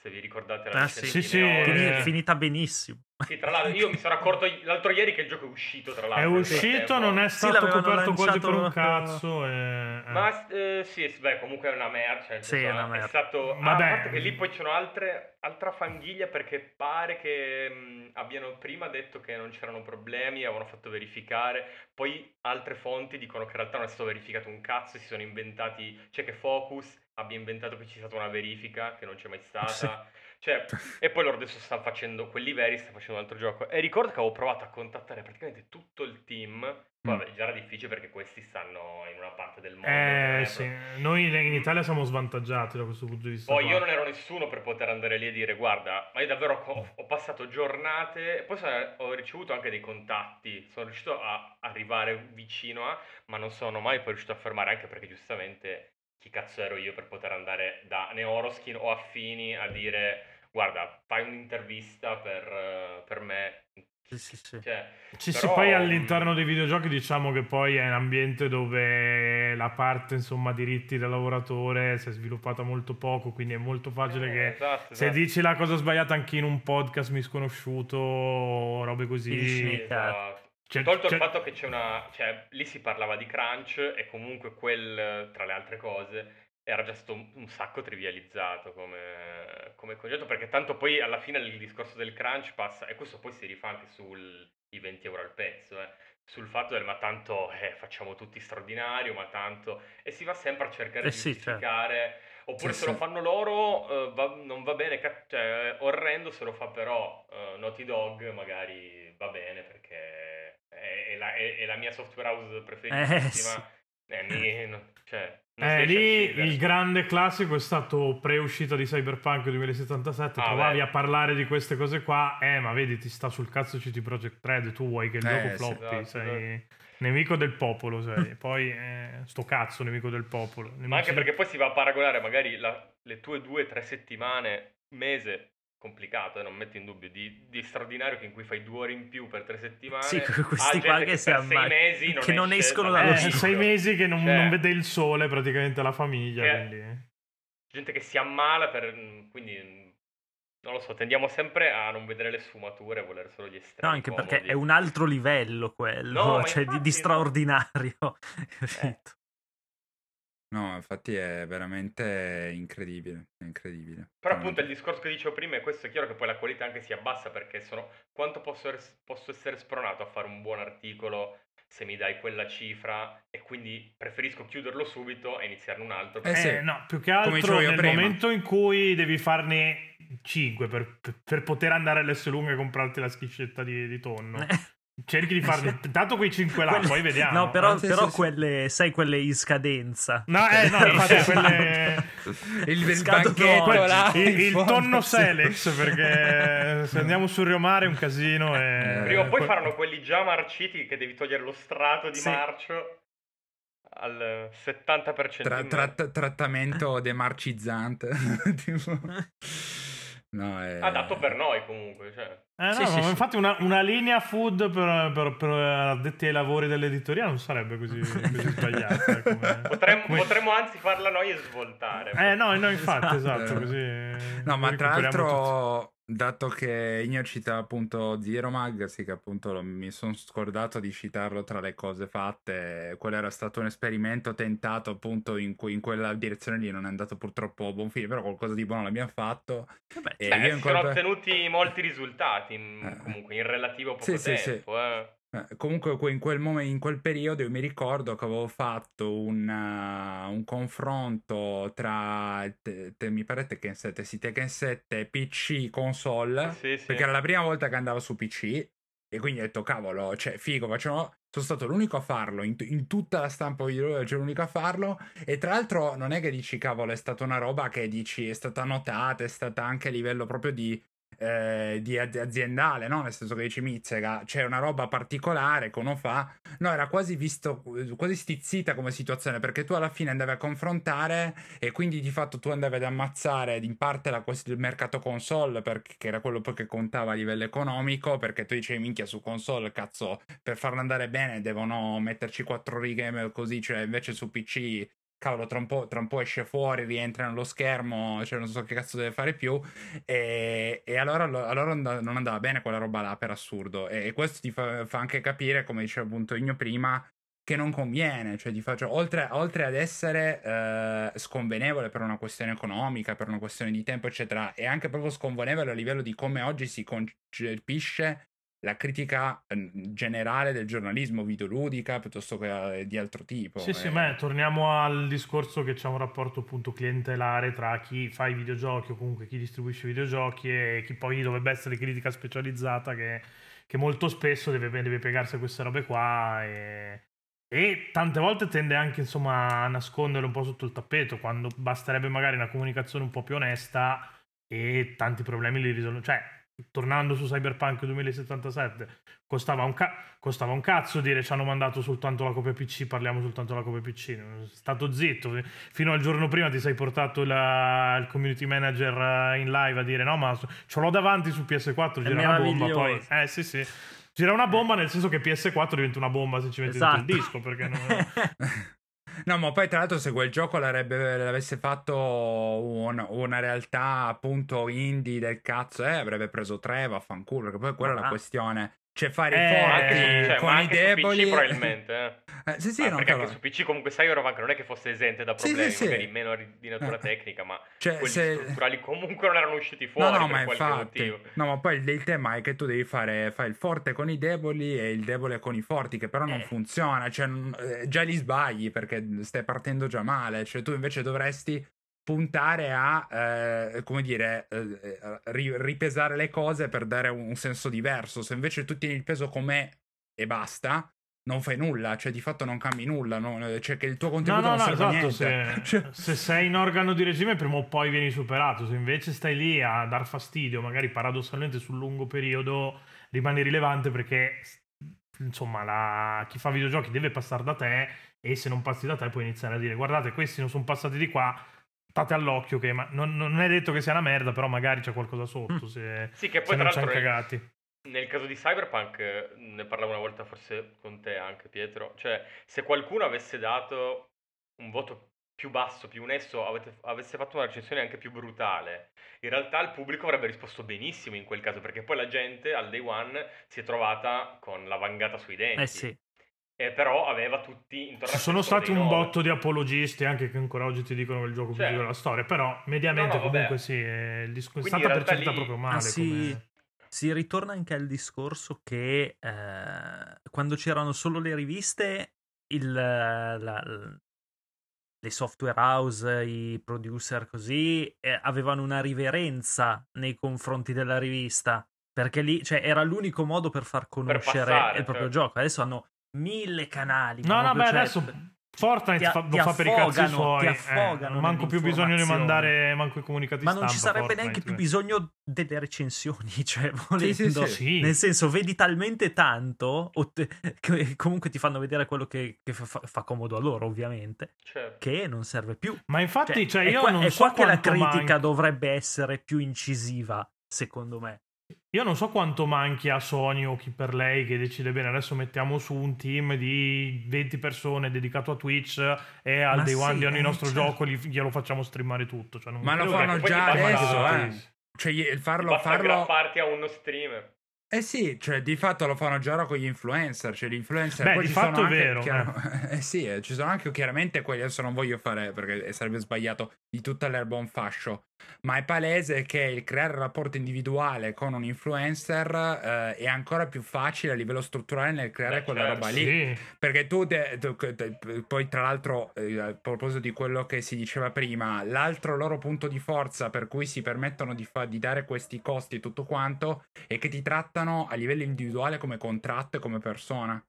se vi ricordate la Ah, sì. di Sì, sì. Fini- Eh. finita benissimo. Sì, tra l'altro, io mi sono accorto l'altro ieri che il gioco è uscito. Tra È l'altro, nel uscito, non è Sì, stato l'avevano coperto quasi per un cazzo. E... eh. Ma eh, sì, sì, beh, comunque è una merda. Cioè, Sì, è una merda. stato. ah, Vabbè. a parte che lì poi c'erano altre, altra fanghiglia perché pare che mh, abbiano prima detto che non c'erano problemi, avevano fatto verificare. Poi altre fonti dicono che in realtà non è stato verificato un cazzo. Si sono inventati. Cioè, che Focus abbia inventato che c'è stata una verifica che non c'è mai [laughs] stata. Cioè, e poi loro adesso stanno facendo, quelli veri stanno facendo un altro gioco. E ricordo che avevo provato a contattare praticamente tutto il team. Mm. vabbè, già era difficile perché questi stanno in una parte del mondo. Eh, non è sì. proprio- Noi in Italia siamo svantaggiati da questo punto di vista. Poi qua. io non ero nessuno per poter andare lì e dire guarda, ma io davvero ho, ho passato giornate, poi sono- ho ricevuto anche dei contatti, sono riuscito a arrivare vicino a, ma non sono mai poi riuscito a fermare, anche perché giustamente chi cazzo ero io per poter andare da Neoroskin o affini a dire guarda, fai un'intervista per, eh, per me. Sì, sì, sì. Cioè, sì, però, poi all'interno dei videogiochi diciamo che poi è un ambiente dove la parte insomma diritti del lavoratore si è sviluppata molto poco, quindi è molto facile eh, che esatto, se esatto. dici la cosa sbagliata anche in un podcast misconosciuto o robe così... Sì, esatto. Cioè- Tolto cioè- il fatto che c'è una. cioè, lì si parlava di crunch e comunque quel, tra le altre cose, era già stato un, sacco trivializzato come, come concetto, perché tanto poi alla fine il discorso del crunch passa, e questo poi si rifà anche sui 20 euro al pezzo, eh, sul fatto del ma tanto eh, facciamo tutti straordinario, ma tanto. e si va sempre a cercare Eh di sì, certo. giustificare. Oppure Sì, se lo sì. fanno loro eh, va- non va bene, cioè orrendo se lo fa però eh, Naughty Dog magari va bene perché la, è- è la mia software house preferitissima. Eh, mi- no- cioè, non si Eh, lì il grande classico è stato pre-uscita di Cyberpunk 2077. Ah, provavi beh. a parlare di queste cose qua, eh, ma vedi, ti sta sul cazzo CD Projekt Red. Tu vuoi che il Eh, gioco sì. floppi, Esatto, sei nemico del popolo. Sei. [laughs] Poi, eh, sto cazzo, nemico del popolo. Ma anche perché poi si va a paragonare magari la- le tue due o tre settimane, mese, complicato, eh, non metto in dubbio, di, di straordinario che in cui fai due ore in più per tre settimane. Sì, questi qua che che, sei mesi non che non escono dalla dallo Eh, Sì, sei mesi che non, Cioè- non vede il sole praticamente la famiglia. Che- quindi- gente che si ammala per... quindi... Non lo so, tendiamo sempre a non vedere le sfumature, a volere solo gli No, estremi. anche perché comodi. è un altro livello quello, No, cioè di, infatti di no. straordinario. [laughs] capito? No, infatti è veramente incredibile. È incredibile. Però appunto il discorso che dicevo prima è questo, è chiaro che poi la qualità anche si abbassa perché sono quanto posso, ers- posso essere spronato a fare un buon articolo se mi dai quella cifra e quindi preferisco chiuderlo subito e iniziarne un altro. Eh Eh, sì. no, più che altro nel prima. momento in cui devi farne 5 per, per poter andare all'S lunga e comprarti la schiscetta di, di tonno. Cerchi di farne dato quei 5 là, Quelle- poi vediamo. No, però, eh. Sì, però sì, sì. quelle, sai, quelle in scadenza. No, eh, no, infatti [laughs] quelle... Il, il banchetto là. il, il tonno. Selex perché se andiamo sul Rio Mare è un casino e... Prima o poi que- faranno quelli già marciti che devi togliere lo strato di Sì. marcio al 70% Tra- tratta- trattamento demarcizzante. [laughs] tipo. [laughs] No, è... Adatto per noi comunque, cioè. Eh, no, Sì, sì, ma sì. infatti una, una linea food per, per- per addetti ai lavori dell'editoria non sarebbe così, [laughs] così sbagliata. come- Potremmo, come- potremmo anzi farla noi e svoltare. Eh no, no, infatti, esatto, Esatto. così... No, ma tra l'altro, dato che Igno cita appunto Zero Mag, sì che appunto lo- mi sono scordato di citarlo tra le cose fatte, quello era stato un esperimento tentato appunto in, cui- in quella direzione lì, non è andato purtroppo a buon fine, però qualcosa di buono l'abbiamo fatto. Vabbè, E Beh, io sono quel- ottenuti molti risultati in- Eh. comunque in relativo poco Sì, sì, sì. tempo. eh. Eh, Comunque que- in quel, momen- in quel periodo io mi ricordo che avevo fatto un, uh, un confronto tra, te- te- mi pare Tekken 7, sì, Tekken 7, PC, console, Sì, sì. perché era la prima volta che andavo su PC e quindi ho detto cavolo, cioè figo, facciamo... Sono stato l'unico a farlo, in, in tutta la stampa videoludica c'ero l'unico a farlo e tra l'altro non è che dici cavolo è stata una roba che dici è stata notata, è stata anche a livello proprio di eh, di az- aziendale, no? Nel senso che dici Mizzega, c'è una roba particolare che uno fa. No, era quasi visto, quasi stizzita come situazione, perché tu alla fine andavi a confrontare e quindi di fatto tu andavi ad ammazzare in parte la il mercato console, perché era quello che contava a livello economico, perché tu dicevi minchia su console, cazzo, per farlo andare bene devono metterci quattro righe così, cioè invece su PC cavolo, tra un, po', tra un po' esce fuori, rientra nello schermo, cioè non so che cazzo deve fare più. E, e allora, allora, non andava bene quella roba là per assurdo. E, e questo ti fa, fa, anche capire, come diceva appunto Igno prima, che non conviene, cioè ti faccio, oltre, oltre ad essere eh, sconvenevole per una questione economica, per una questione di tempo, eccetera, è anche proprio sconvenevole a livello di come oggi si concepisce la critica ehm, generale del giornalismo videoludica piuttosto che eh, di altro tipo. Sì, eh. sì, ma torniamo al discorso che c'è un rapporto appunto clientelare tra chi fa i videogiochi o comunque chi distribuisce i videogiochi e chi poi dovrebbe essere critica specializzata che, che molto spesso deve, deve piegarsi a queste robe qua e, e tante volte tende anche insomma a nascondere un po' sotto il tappeto quando basterebbe magari una comunicazione un po' più onesta e tanti problemi li risolvono. Cioè, tornando su Cyberpunk 2077, costava un, ca- costava un cazzo dire ci hanno mandato soltanto la copia PC, parliamo soltanto della copia PC. Stato zitto, fino al giorno prima ti sei portato la, il community manager in live a dire no, ma ce l'ho davanti su PS4, gira una bomba, poi... Eh sì sì. Gira una bomba nel senso che PS4 diventa una bomba se ci metti esatto. il disco, perché non... [laughs] No, ma poi tra l'altro se quel gioco l'avesse fatto un, una realtà appunto indie del cazzo, eh, avrebbe preso tre, vaffanculo, perché poi quella ah. è la questione. Cioè fare eh, i forti cioè, con i deboli... PC probabilmente, eh. eh sì, sì, ah, no, perché però... anche su PC comunque Cyberpunk non è che fosse esente da problemi, sì, sì, magari meno di natura eh. tecnica, ma cioè, quelli se... strutturali comunque non erano usciti fuori no, no, per ma infatti, motivo. No, ma poi il, tema è che tu devi fare, fare il forte con i deboli e il debole con i forti, che però non Eh. funziona, cioè eh, già li sbagli perché stai partendo già male, cioè tu invece dovresti puntare a, eh, come dire, eh, ri- ripesare le cose per dare un, un senso diverso. Se invece tu tieni il peso com'è e basta, non fai nulla, cioè di fatto non cambi nulla, no? cioè che il tuo contenuto no, no, non no, esatto, se, cioè... [laughs] se, sei in organo di regime prima o poi vieni superato, se invece stai lì a dar fastidio, magari paradossalmente sul lungo periodo rimani rilevante perché insomma la... chi fa videogiochi deve passare da te e se non passi da te puoi iniziare a dire guardate questi non sono passati di qua state all'occhio che ma non, non, è detto che sia una merda, però magari c'è qualcosa sotto. Se, sì, che poi tra l'altro cagati. Nel caso di Cyberpunk, ne parlavo una volta forse con te anche Pietro, cioè se qualcuno avesse dato un voto più basso, più onesto, avete, avesse fatto una recensione anche più brutale, in realtà il pubblico avrebbe risposto benissimo in quel caso, perché poi la gente al day one si è trovata con la vangata sui denti. Eh sì. Eh, però aveva tutti intorno Ci sono stati un botto di apologisti anche che ancora oggi ti dicono che il gioco più Certo. della storia, però mediamente No, no, comunque sì, è, il disco- è stata percepita lì- proprio male. Ah, sì. come- Si ritorna anche al discorso che eh, quando c'erano solo le riviste, il, la- la- le software house, i producer così, eh, avevano una riverenza nei confronti della rivista. Perché lì cioè, era l'unico modo per far conoscere passare, il proprio certo. gioco. Adesso hanno mille canali. No, no, beh, cioè, adesso Fortnite ti- fa, ti lo fa per i cazzi suoi. eh, manco più bisogno di mandare manco i comunicati Ma non ci sarebbe Fortnite, neanche più eh. bisogno delle recensioni, [laughs] cioè volendo. sì, sì. Sì. Nel senso, vedi talmente tanto, o te- che comunque ti fanno vedere quello che, che fa, fa comodo a loro, ovviamente, Certo. che non serve più. Ma infatti, cioè, è io qua, non è so qua che la critica manchi- dovrebbe essere più incisiva, secondo me. Io non so quanto manchi a Sony o chi per lei che decide bene, adesso mettiamo su un team di 20 persone dedicato a Twitch e al Ma day one sì, di ogni eh, nostro certo. gioco gli- glielo facciamo streamare tutto. Cioè, non Ma lo fanno già adesso, eh. Cioè, il farlo, Basta farlo... a uno streamer. Eh sì, cioè di fatto lo fanno già ora con gli influencer, cioè gli influencer Beh, poi di ci fatto sono è anche, vero, chiaro- eh [laughs] sì, eh, ci sono anche chiaramente quelli, adesso non voglio fare perché sarebbe sbagliato di tutta l'erba un fascio, ma è palese che il creare un rapporto individuale con un influencer eh, è ancora più facile a livello strutturale nel creare Beh, quella certo, roba lì. Sì. Perché tu, te- tu- te- poi tra l'altro, eh, a proposito di quello che si diceva prima, l'altro loro punto di forza per cui si permettono di, fa- di dare questi costi e tutto quanto è che ti trattano a livello individuale come contratto e come persona.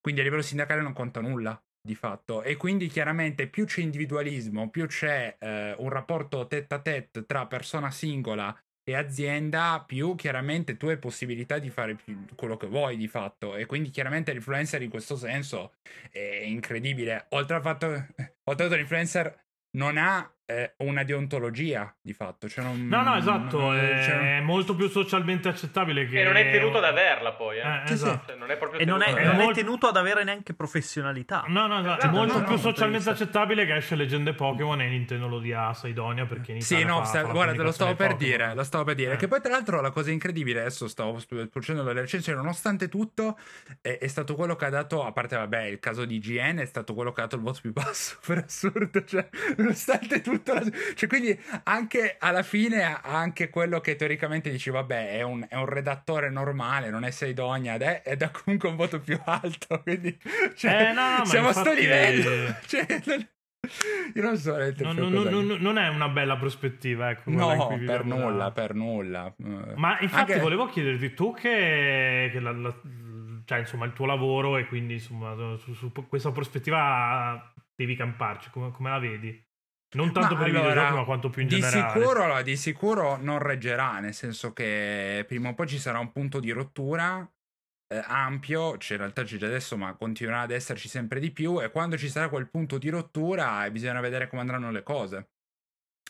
Quindi a livello sindacale non conta nulla di fatto. E quindi chiaramente più c'è individualismo, più c'è eh, un rapporto tête a tête tra persona singola e azienda, più chiaramente tu hai possibilità di fare quello che vuoi di fatto. E quindi chiaramente l'influencer in questo senso è incredibile. Oltre al fatto, [laughs] fatto l'influencer non ha eh, una deontologia di fatto. Cioè non, No, no, esatto, non- è, cioè- è molto più socialmente accettabile che... E non è tenuto ad averla poi, eh. Eh, Sì, sì. esatto. Cioè, non è proprio E non è, tenuto ad è non è molto- tenuto ad avere neanche professionalità. No, no, esatto, è Esatto, molto no, più no, socialmente accettabile che esce Leggende Pokémon e Nintendo lo dia a Sidonia perché in Sì, no, fa- sta- fa guarda, te lo stavo per dire, lo stavo per dire. Eh. Che poi, tra l'altro, la cosa incredibile, adesso stavo facendo le recensioni, nonostante tutto, è, è stato quello che ha dato, a parte, vabbè, il caso di GN, è stato quello che ha dato il voto più basso, [laughs] per assurdo, cioè, nonostante tutto, la- cioè, quindi anche alla fine, anche quello che teoricamente dici, vabbè, è un, è un redattore normale, non è Seidonia, ed è, ed ha comunque un voto più alto, quindi, cioè, Eh, no, no, siamo a sto infatti- livello, [laughs] cioè, non- io non so veramente Non, più non- è una bella prospettiva, ecco. No, per viviamo da- nulla, per nulla. Ma infatti anche- volevo chiederti, tu che, che la- la- cioè, insomma, il tuo lavoro e quindi insomma, su, su questa prospettiva devi camparci, come, come la vedi? Non tanto Ma per i allora, videogiochi, ma quanto più in di generale. Sicuro, di sicuro non reggerà, nel senso che prima o poi ci sarà un punto di rottura eh, ampio, cioè in realtà c'è già adesso, ma continuerà ad esserci sempre di più, e quando ci sarà quel punto di rottura eh, bisogna vedere come andranno le cose.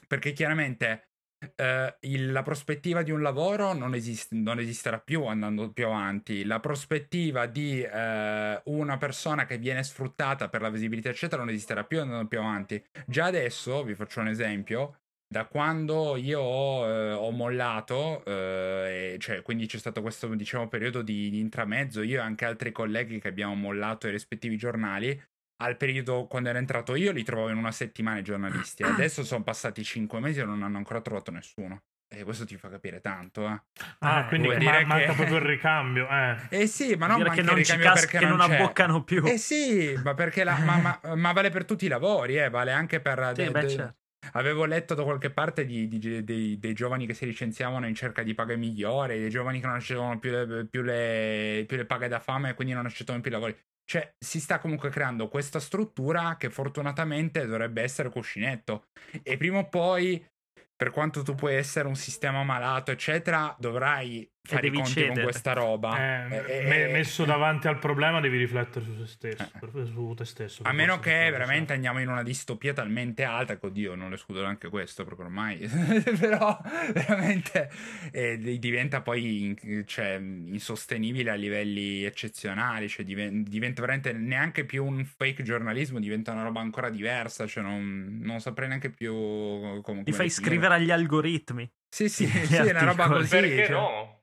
Perché chiaramente eh, il- la prospettiva di un lavoro non, esist- non esisterà più andando più avanti. La prospettiva di eh, una persona che viene sfruttata per la visibilità, eccetera, non esisterà più andando più avanti. Già adesso, vi faccio un esempio, da quando io ho, eh, ho mollato, eh, cioè, quindi c'è stato questo diciamo, periodo di, di intramezzo, io e anche altri colleghi che abbiamo mollato i rispettivi giornali, al periodo quando ero entrato io li trovavo in una settimana i giornalisti, adesso sono passati cinque mesi e non hanno ancora trovato nessuno. E questo ti fa capire tanto, eh. Ah, Eh, quindi ma- dire manca che- proprio il ricambio. [laughs] Eh. Eh sì, ma non che manca non il ci ricambio casca, perché che non non abboccano più. Eh sì, ma perché la, ma, ma- [laughs] ma vale per tutti i lavori, eh, vale anche per... Sì, de- beh, de- certo. Avevo letto da qualche parte di, di- dei, dei giovani che si licenziavano in cerca di paghe migliori, dei giovani che non accettavano più le, più le- più le paghe da fame e quindi non accettavano più i lavori. Cioè, si sta comunque creando questa struttura che fortunatamente dovrebbe essere cuscinetto. E prima o poi, per quanto tu puoi essere un sistema malato, eccetera, dovrai fare i conti cedere. con questa roba. Eh, Eh, me- eh, messo davanti al problema devi riflettere su se stesso, Eh. su te stesso. A meno che veramente cioè. andiamo in una distopia talmente alta che oddio, non le escludo neanche questo, perché ormai [laughs] però veramente eh, di- diventa poi in- cioè, insostenibile a livelli eccezionali, cioè diven- diventa veramente neanche più un fake giornalismo, diventa una roba ancora diversa, cioè non, non saprei neanche più come come Ti fai scrivere agli algoritmi. Sì, sì, sì, è una roba così. Perché cioè. no?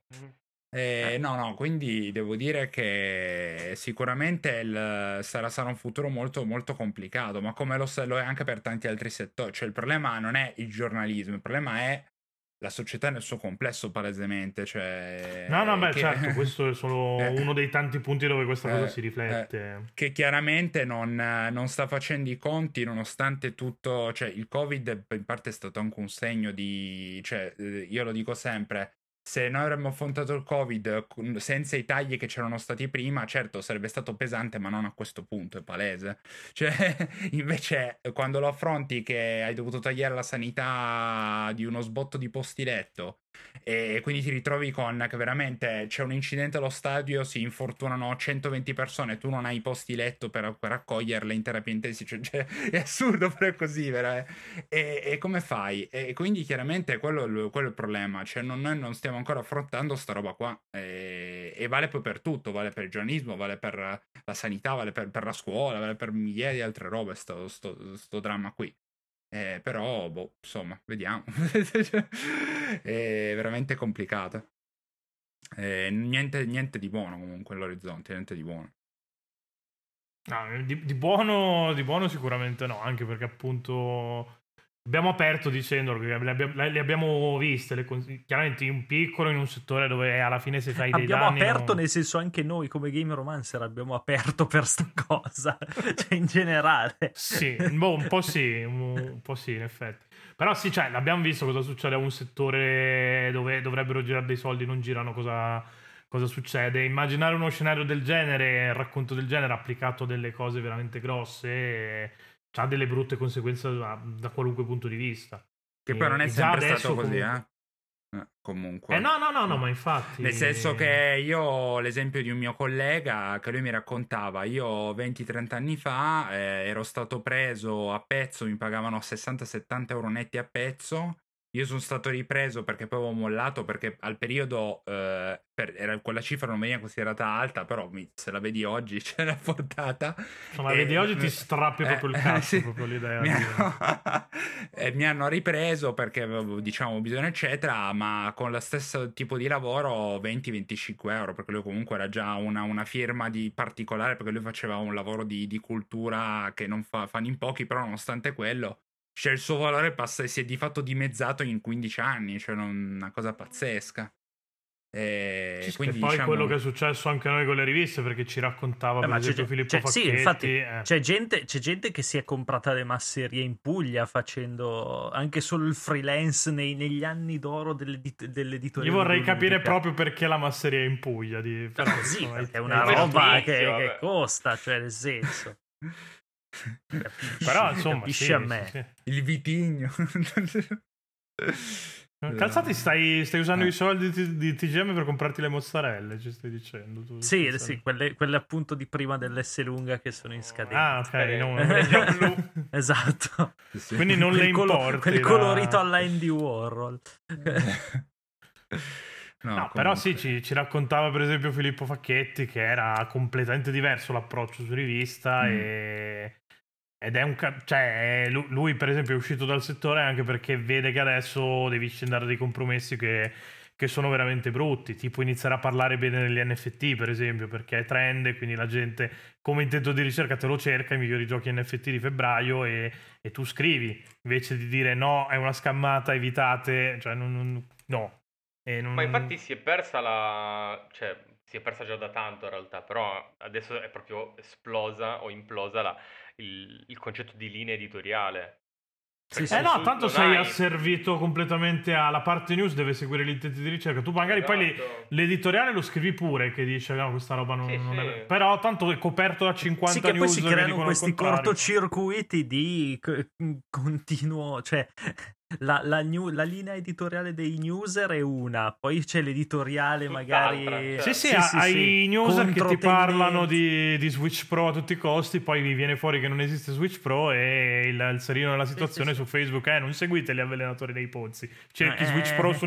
Eh, no, no, quindi devo dire che sicuramente il- sarà, sarà un futuro molto, molto complicato, ma come lo, lo è anche per tanti altri settori. Cioè, il problema non è il giornalismo, il problema è la società nel suo complesso, palesemente. Cioè, No, no, beh, che- certo, questo è [laughs] solo Eh. uno dei tanti punti dove questa cosa Eh, si riflette. che chiaramente non, non sta facendo i conti nonostante tutto, cioè il Covid in parte è stato anche un segno di, cioè eh, io lo dico sempre, se noi avremmo affrontato il Covid senza i tagli che c'erano stati prima, certo sarebbe stato pesante, ma non a questo punto, è palese. [laughs] Cioè, invece quando lo affronti che hai dovuto tagliare la sanità di uno sbotto di posti letto e quindi ti ritrovi con che veramente c'è un incidente allo stadio, si infortunano 120 persone, tu non hai posti letto per, per accoglierle in terapia intensiva, cioè, cioè, [laughs] è assurdo però è così, vero? eh? E, e come fai? E quindi chiaramente quello, quello è il problema, cioè non- noi non stiamo ancora affrontando sta roba qua e, e vale poi per tutto, vale per il giornalismo, vale per la sanità, vale per, per la scuola, vale per migliaia di altre robe sto, sto- sto dramma qui. Eh, però, boh, insomma, vediamo. [laughs] è veramente complicato. Eh, niente, niente di buono comunque all'orizzonte, niente di buono. No, di, di buono, di buono sicuramente no, anche perché appunto abbiamo aperto dicendo che le abbiamo, le abbiamo viste, le chiaramente in piccolo in un settore dove alla fine se fai dei Abbiamo danni... aperto, non- nel senso anche noi come Game Romancer abbiamo aperto per sta cosa, [laughs] cioè in generale. Sì, boh, un po' sì, un, un po' sì in effetti. Però sì, cioè, l'abbiamo visto cosa succede a un settore dove dovrebbero girare dei soldi, non girano, cosa, cosa succede. Immaginare uno scenario del genere, il racconto del genere applicato a delle cose veramente grosse, ha delle brutte conseguenze da, da qualunque punto di vista. Che poi non è E sempre stato così, comunque- eh. Eh, comunque. Eh no, no, no, no, ma infatti... Nel senso che io ho l'esempio di un mio collega che lui mi raccontava, io 20-30 anni fa eh, ero stato preso a pezzo, mi pagavano 60-70 euro netti a pezzo, io sono stato ripreso perché poi avevo mollato perché al periodo eh, per, era, quella cifra non veniva considerata alta, però mi, se la vedi oggi [laughs] c'è la portata. Se la vedi oggi ti strappi proprio il cazzo, sì. proprio l'idea. Mi hanno, [laughs] eh, mi hanno ripreso perché avevo diciamo bisogno eccetera, ma con lo stesso tipo di lavoro 20-25 euro, perché lui comunque era già una, una firma di particolare, perché lui faceva un lavoro di, di cultura che non fa, fanno in pochi, però nonostante quello cioè il suo valore passa, si è di fatto dimezzato in 15 anni, cioè non- una cosa pazzesca. E Sì, sì, quindi e poi diciamo- quello che è successo anche a noi con le riviste, perché ci raccontava Eh, per ma c'è, esempio Filippo c'è- Facchetti. sì, infatti eh. c'è, gente, c'è gente che si è comprata le masserie in Puglia facendo anche solo il freelance nei- negli anni d'oro dell'edit- dell'editoria. Io vorrei capire proprio perché la masseria è in Puglia. Di... però, Ah, sì, insomma, perché è una roba che, che costa, cioè nel senso. [laughs] Però insomma, sì, a sì, me. sì. il vitigno. Calzati, stai, stai usando Eh. i soldi di, di TGM per comprarti le mozzarelle, ci stai dicendo. Tu, Sì, sì, quelle, quelle appunto di prima dell'S lunga che sono in scadenza. Ah, ok, Eh, no, quelle già blu. esatto. Sì. Quindi non le Quel colo- importi. Quel la- colorito alla Andy Warhol. [laughs] No, No, però sì, ci, ci raccontava per esempio Filippo Facchetti che era completamente diverso l'approccio su rivista Mm. e... ed è un... ca- cioè lui per esempio è uscito dal settore anche perché vede che adesso devi scendere dei compromessi che, che sono veramente brutti, tipo iniziare a parlare bene degli NFT per esempio perché è trend quindi la gente come intento di ricerca te lo cerca, i migliori giochi NFT di febbraio e, e tu scrivi invece di dire no, è una scammata, evitate, cioè non- non- no. Non- Ma infatti si è persa la... cioè si è persa già da tanto in realtà, però adesso è proprio esplosa o implosa la- il, il concetto di linea editoriale. Sì, sì. Eh no, tanto sei hai- asservito completamente alla parte news, deve seguire gli intenti di ricerca. Tu magari poi li- Esatto. l'editoriale lo scrivi pure che dice no, questa roba non, Sì, non sì. è... Però tanto è coperto da 50 Sì, che poi news si creano questi cortocircuiti di continuo, cioè la, la new- la linea editoriale dei newser è una, poi c'è l'editoriale magari... certo. Sì, sì, ha- hai i newser che ti parlano di, di Switch Pro a tutti i costi, poi vi viene fuori che non esiste Switch Pro e il, il serino della situazione sì, su Facebook è non seguite gli avvelenatori dei pozzi. Cerchi Eh. Switch Pro su,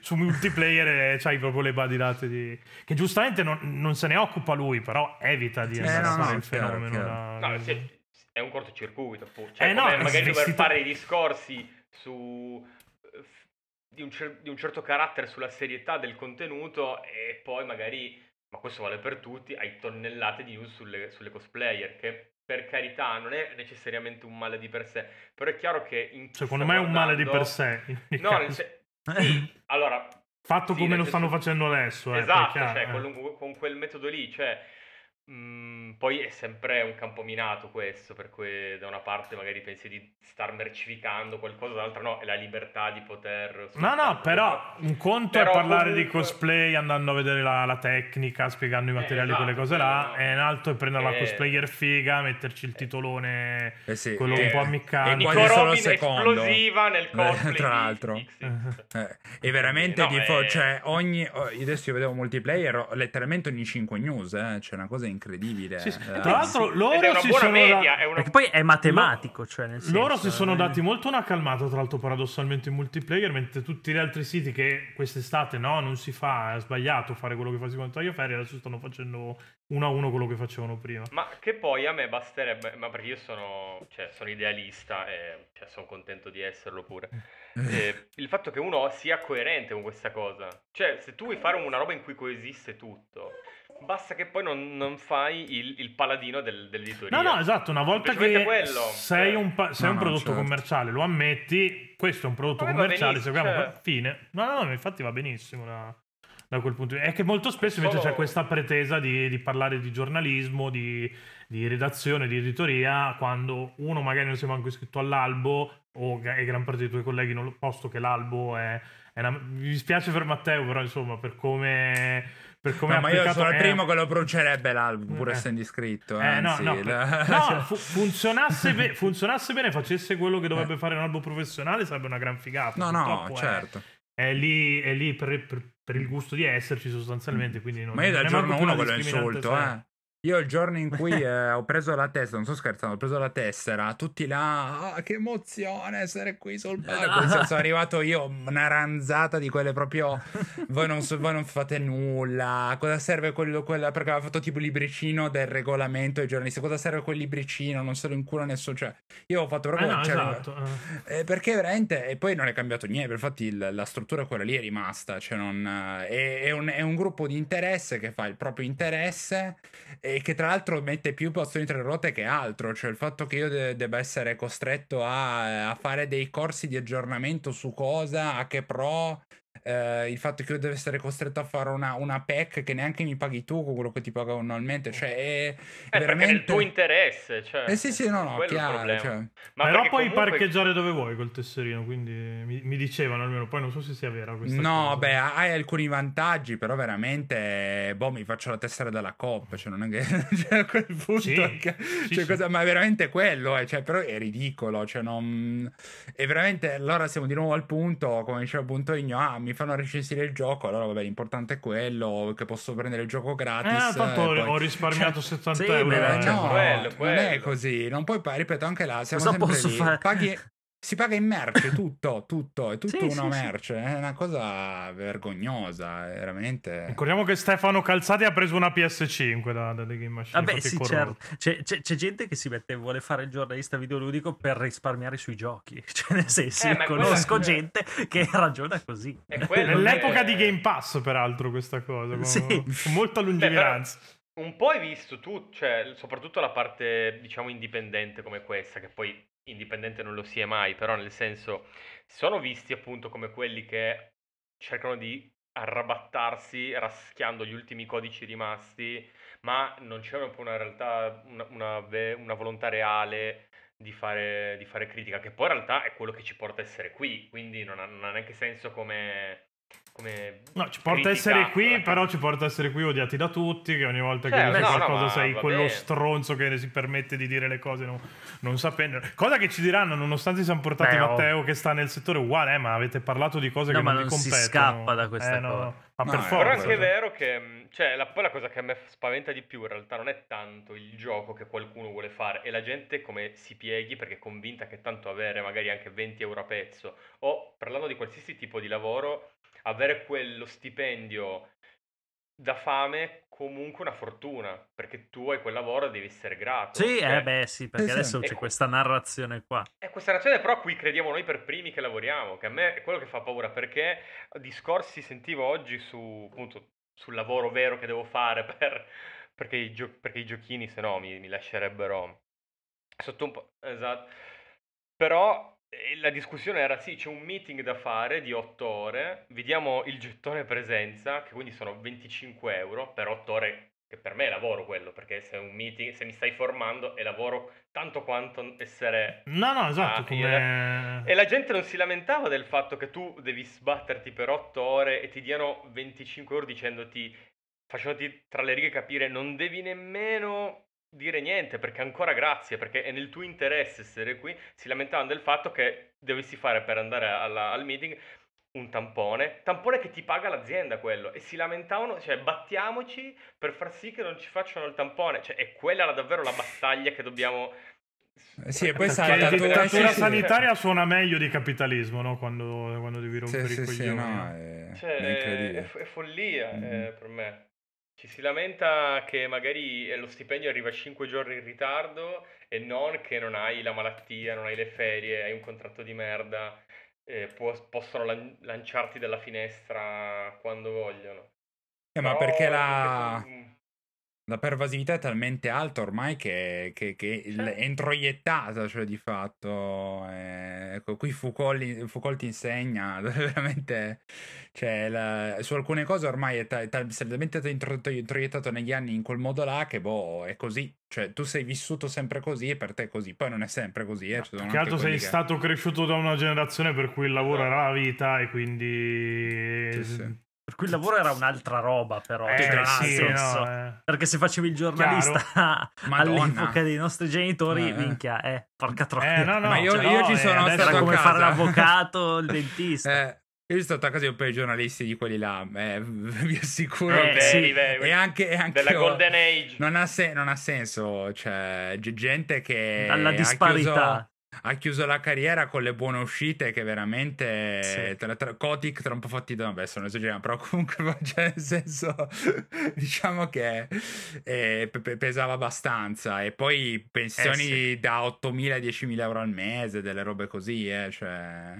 su multiplayer e c'hai proprio le badilate di... Che giustamente non, non se ne occupa lui, però evita di Eh, andare no, a fare no, il chiaro, fenomeno. chiaro. da- No, sì, è un cortocircuito. Cioè, Eh, no, magari dover fare dei discorsi su eh, di un, cer- di un certo carattere sulla serietà del contenuto e poi magari, ma questo vale per tutti, hai tonnellate di news sulle, sulle cosplayer, che per carità non è necessariamente un male di per sé, però è chiaro che in chi Secondo me è un male di guardando- per sé. [laughs] No, nel [laughs] sì, allora... Fatto sì, come lo stanno senso- facendo adesso. eh, Esatto, cioè, eh. con, con quel metodo lì, cioè, mh, poi è sempre un campo minato questo, per cui da una parte magari pensi di star mercificando qualcosa, dall'altra no, è la libertà di poter... No, no, però un conto Però è parlare di comunque- cosplay andando a vedere la, la tecnica, spiegando i Eh, materiali, esatto, quelle cose là, quello- e un altro è prendere la Eh. cosplayer figa, metterci il titolone, Eh sì, quello eh, un po' e ammiccante. quasi Nico Robin secondo. esplosiva nel cosplay Tra di l'altro. Eh, e veramente No, di eh. cioè ogni oh, io adesso io vedevo multiplayer letteralmente ogni 5 news eh, c'è una cosa incredibile Sì, sì. eh. Tra l'altro loro si sono media, da- una... Perché poi è matematico, cioè nel senso... Loro si sono eh. dati molto una calmata, tra l'altro, paradossalmente in multiplayer, mentre tutti gli altri siti che quest'estate no, non si fa, è sbagliato fare quello che fa secondo Taglio Ferri, adesso stanno facendo uno a uno quello che facevano prima. Ma che poi a me basterebbe, ma perché io sono, cioè, sono idealista e cioè, sono contento di esserlo pure. [laughs] Eh, il fatto che uno sia coerente con questa cosa. Cioè, se tu vuoi fare una roba in cui coesiste tutto, basta che poi non, non fai il, il paladino del, dell'editoria. No, no, esatto, una volta che quello, sei un, pa- sei No, un no, prodotto certo. commerciale, lo ammetti, questo è un prodotto A me va commerciale, seguiamo cioè. fine. No, no, no, infatti va benissimo da, da quel punto di vista. È che molto spesso invece Solo- c'è questa pretesa di, di parlare di giornalismo, di, di redazione, di editoria, quando uno magari non si è manco iscritto all'albo o e gran parte dei tuoi colleghi non lo posto che l'albo è... è una- mi dispiace per Matteo, però insomma, per come... Per come No, è ma io sono il è- primo che lo brucerebbe l'album pur Eh. essendo iscritto eh, no, anzi, no, la- no, [laughs] fu- funzionasse, be- funzionasse bene, facesse quello che dovrebbe fare un albo professionale, sarebbe una gran figata. no no è- certo è lì, è lì per, per- per il gusto di esserci sostanzialmente. Quindi non, Ma io dal è giorno più 1 una ve lo insulto, eh. Io il giorno in cui [laughs] eh, ho preso la tessera, non sto scherzando, ho preso la tessera, tutti là, ah, che emozione essere qui sul palco. Nel senso, sono arrivato io, una ranzata di quelle proprio, voi non, so- voi non fate nulla, cosa serve quello, quella, perché aveva fatto tipo il libricino del regolamento ai giornalisti, cosa serve quel libricino, non se lo incura nessuno, cioè, io ho fatto Eh, proprio... no, cioè, esatto. eh. eh, perché veramente, e poi non è cambiato niente, infatti il- la struttura quella lì è rimasta, cioè non, eh, è, è un, è un gruppo di interesse che fa il proprio interesse e che tra l'altro mette più passioni tra le ruote che altro, cioè il fatto che io de- debba essere costretto a, a fare dei corsi di aggiornamento su cosa, a che pro, eh, il fatto che io devo essere costretto a fare una, una PEC che neanche mi paghi tu con quello che ti pago annualmente, cioè è, Eh, veramente... nel tuo interesse, cioè. Eh sì sì no no, il chiaro, cioè... Ma Però puoi comunque- parcheggiare dove vuoi col tesserino, quindi mi, mi dicevano almeno, poi non so se sia vera questa No, cosa. beh, hai alcuni vantaggi, però veramente, boh, mi faccio la tessera della Coop, cioè non è che [laughs] cioè, a quel punto, Sì, che- sì, cioè, sì. cosa- ma è veramente quello, eh, cioè, però è ridicolo, cioè non... E veramente, allora siamo di nuovo al punto, come diceva appunto Igno, ah, mi fanno recensire il gioco, allora vabbè, l'importante è quello, che posso prendere il gioco Eh, gratis. tanto e poi- ho risparmiato 70 Sì, euro. eh. eh, cioè, no, quello, non è quello. così, non puoi, ripeto, anche là, siamo Cosa sempre posso lì, fare? paghi... Si paga in merce [laughs] tutto, tutto, è tutto Sì, una sì, sì. merce, è una cosa vergognosa, è veramente... Ricordiamo che Stefano Calzati ha preso una PS5 da, da The Game Machine. Vabbè, sì, certo. C'è, c'è- c'è gente che si mette e vuole fare il giornalista videoludico per risparmiare sui giochi. [laughs] Cioè, nel senso, Eh, conosco gente che ragiona così. È Nell'epoca che- di Game Pass, peraltro, questa cosa. Con, Sì. con molta Beh, lungimiranza. però un po' hai visto tu, cioè, soprattutto la parte, diciamo, indipendente come questa, che poi indipendente non lo si è mai, però nel senso, sono visti appunto come quelli che cercano di arrabattarsi raschiando gli ultimi codici rimasti, ma non c'è po' una realtà, una, una una volontà reale di fare, di fare critica, che poi in realtà è quello che ci porta a essere qui, quindi non ha, non ha neanche senso come... come No, ci porta a essere qui, però ci porta a essere qui odiati da tutti, che ogni volta che Cioè, dici no, no, qualcosa ma sei quello bene. stronzo che si permette di dire le cose non, non sapendo. Cosa che ci diranno, nonostante siamo portati Beh, oh. Matteo che sta nel settore uguale, eh, ma avete parlato di cose No, che ma non vi non si competono. scappa da questa Eh, no, cosa. no. Ma No, per eh, forza. Però è anche vero che, mh, cioè, la, poi la cosa che a me spaventa di più in realtà non è tanto il gioco che qualcuno vuole fare, è la gente come si pieghi perché è convinta che tanto avere magari anche 20 euro a pezzo o parlando di qualsiasi tipo di lavoro, avere quello stipendio da fame comunque una fortuna, perché tu hai quel lavoro e devi essere grato. Sì, Cioè, eh beh, sì, perché Sì, sì. adesso c'è Ecco. questa narrazione qua. È questa ragione però a cui crediamo noi per primi che lavoriamo, che a me è quello che fa paura, perché discorsi sentivo oggi su, appunto, sul lavoro vero che devo fare [laughs] per- perché, i gio- perché i giochini se no mi, mi lascerebbero sotto un po'... Esatto. Però la discussione era sì, c'è un meeting da fare di 8 ore, vediamo il gettone presenza, che quindi sono 25 euro per 8 ore, che per me è lavoro quello, perché se è un meeting, se mi stai formando è lavoro tanto quanto essere No, no, esatto. Come... e la gente non si lamentava del fatto che tu devi sbatterti per 8 ore e ti diano 25 euro dicendoti, facendoti tra le righe capire, non devi nemmeno dire niente perché ancora grazie, perché è nel tuo interesse essere qui. Si lamentavano del fatto che dovessi fare per andare alla- al meeting un tampone, tampone che ti paga l'azienda quello, e si lamentavano, cioè battiamoci per far sì che non ci facciano il tampone, cioè è quella la- davvero la battaglia che dobbiamo... Eh sì, e poi salta la tu- dittatura sì, sì. sanitaria suona meglio di capitalismo, no? Quando, quando devi Sì, rompere sì, i sì, coglioni. no, è, Cioè, è è, incredibile. è follia Mhm. eh, per me. Ci si lamenta che magari eh, lo stipendio arriva 5 giorni in ritardo e non che non hai la malattia, non hai le ferie, hai un contratto di merda, eh, può- possono lan- lanciarti dalla finestra quando vogliono. Eh, ma Però perché la, tu- la pervasività è talmente alta ormai che, che, che il- Certo. è introiettata, cioè di fatto. eh, ecco, qui Foucault, Foucault ti insegna [laughs] veramente. Cioè, la- su alcune cose ormai è, ta- è tal- talmente intro- introiettato negli anni in quel modo là che, boh, è così. Cioè, tu sei vissuto sempre così e per te è così. Poi non è sempre così, eh. ci sono Più che altro sei che- stato cresciuto da una generazione per cui il lavoro Esatto. era la vita e quindi... Sì, sì. Per cui il lavoro era un'altra roba, però. Eh, cioè, sì, senso- no, eh. Perché se facevi il giornalista [laughs] all'epoca dei nostri genitori, Eh, minchia, eh, porca troia. Eh, no, no, Ma io- cioè, io no, ci sono stato Era a come casa. fare l'avvocato, il [laughs] dentista. Eh, Io sono stato a casa di un paio di giornalisti di quelli là, eh, [laughs] vi assicuro Eh, che... sì. E anche, e anche della io- Golden Age. Non ha, se- non ha senso, cioè, gente che Dalla disparità. Ha chiuso la carriera con le buone uscite che veramente Sì. tra, tra, Kotick tra un po' fatti da vabbè sono esagerato però comunque [laughs] cioè, nel senso [laughs] diciamo che eh, pe- pe- pesava abbastanza e poi pensioni Eh, da 8.000 10.000 euro al mese delle robe così eh, cioè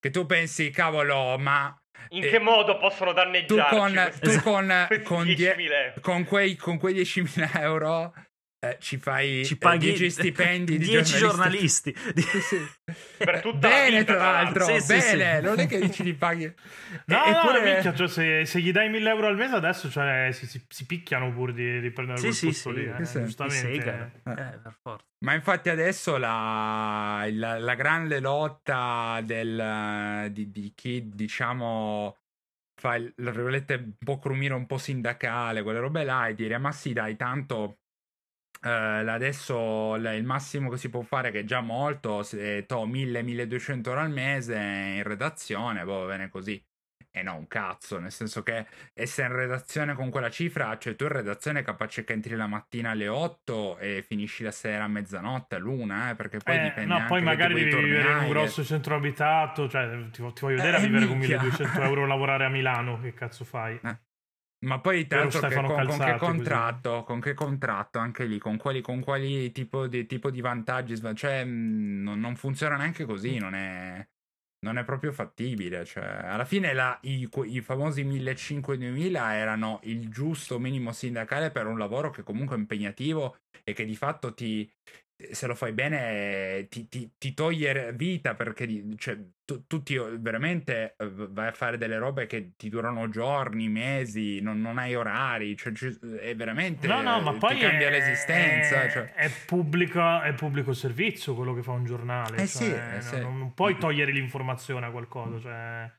che tu pensi cavolo ma In eh, che modo possono tu danneggiarci con, questi- tu con, [laughs] con die- 10.000 euro? con quei, con quei 10.000 euro eh, ci fai Ci eh, paghi 10 stipendi [laughs] di 10 giornalisti. giornalisti. [laughs] Sì. Per tutta la bene, vita, tra l'altro. Sì, bene. sì. Non è che [laughs] dici li paghi. No, E- no, eppure- minchia, cioè, se, se gli dai 1000 euro al mese adesso cioè, si, si- si picchiano pur di, di prendere Sì, quel sì, posto sì, lì, eh, giustamente. segano. Eh. Eh, per forza. Ma infatti adesso la, la- la grande lotta del, di, di chi, diciamo, fa il, un po' crumire, un po' sindacale, quelle robe là, e dire, ma sì, dai, tanto eh, adesso il massimo che si può fare, che è già molto, se to 1000-1200 euro al mese in redazione, boh, va bene così. E no, un cazzo, nel senso che essere in redazione con quella cifra, cioè tu in redazione è capace che entri la mattina alle 8 e finisci la sera a mezzanotte, all'una, eh, perché poi Eh, dipende no, anche poi magari devi vivere in un grosso centro abitato, cioè ti, ti voglio vedere a Eh, vivere con minchia. 1200 [laughs] euro lavorare a Milano, che cazzo fai? Eh. Ma poi l'altro che- con, con Calzati, che così. contratto, con che contratto anche lì, con quali, con quali tipo, di, tipo di vantaggi, cioè mh, non, non funziona neanche così, non è, non è proprio fattibile, cioè alla fine la- i, i famosi 1500-2000 erano il giusto minimo sindacale per un lavoro che comunque è impegnativo e che di fatto ti, se lo fai bene ti, ti- ti toglie vita perché cioè, tu, tu ti- veramente eh, vai a fare delle robe che ti durano giorni, mesi, non, non hai orari, cioè, ci- è veramente No, no, ma ti poi cambia è, l'esistenza. È, cioè. è pubblico, è pubblico servizio quello che fa un giornale. Eh cioè, sì, eh non- sì. Non, non puoi togliere l'informazione a qualcosa. Cioè,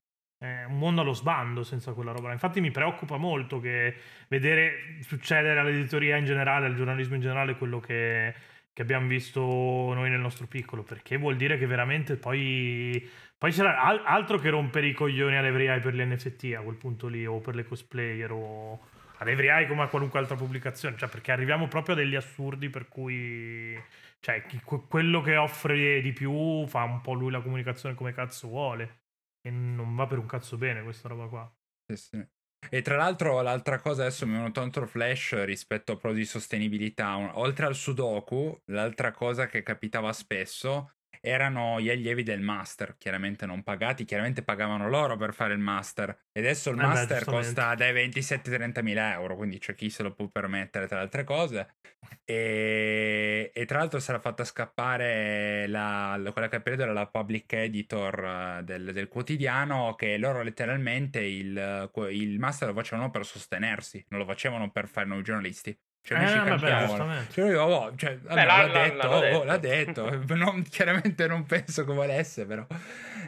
è un mondo allo sbando senza quella roba. Infatti mi preoccupa molto che vedere succedere all'editoria in generale, al giornalismo in generale, quello che, che abbiamo visto noi nel nostro piccolo, perché vuol dire che veramente poi, poi c'era al- altro che rompere i coglioni alle Every Eye per le NFT a quel punto lì, o per le cosplayer, o ad Every Eye come a qualunque altra pubblicazione, cioè perché arriviamo proprio a degli assurdi per cui cioè, chi- que- quello che offre di più fa un po' lui la comunicazione come cazzo vuole e non va per un cazzo bene questa roba qua. Sì, sì. E tra l'altro l'altra cosa adesso mi è venuto altro flash rispetto a pro di sostenibilità. Oltre al sudoku, l'altra cosa che capitava spesso erano gli allievi del master, chiaramente non pagati, chiaramente pagavano loro per fare il master. E adesso il Eh beh, master costa dai 27-30 mila euro, quindi c'è chi se lo può permettere tra le altre cose. E, e tra l'altro sarà fatta scappare la, la- quella che periodo era la public editor eh, del, del quotidiano che loro letteralmente il, il master lo facevano per sostenersi, non lo facevano per fare noi giornalisti. Cioè, Eh, ci vabbè, giustamente. Cioè, lui, oh, cioè, vabbè, l'ha- l'ha, l'ha- detto, oh, detto. l'ha detto. [laughs] [laughs] Non- chiaramente non penso che volesse, però.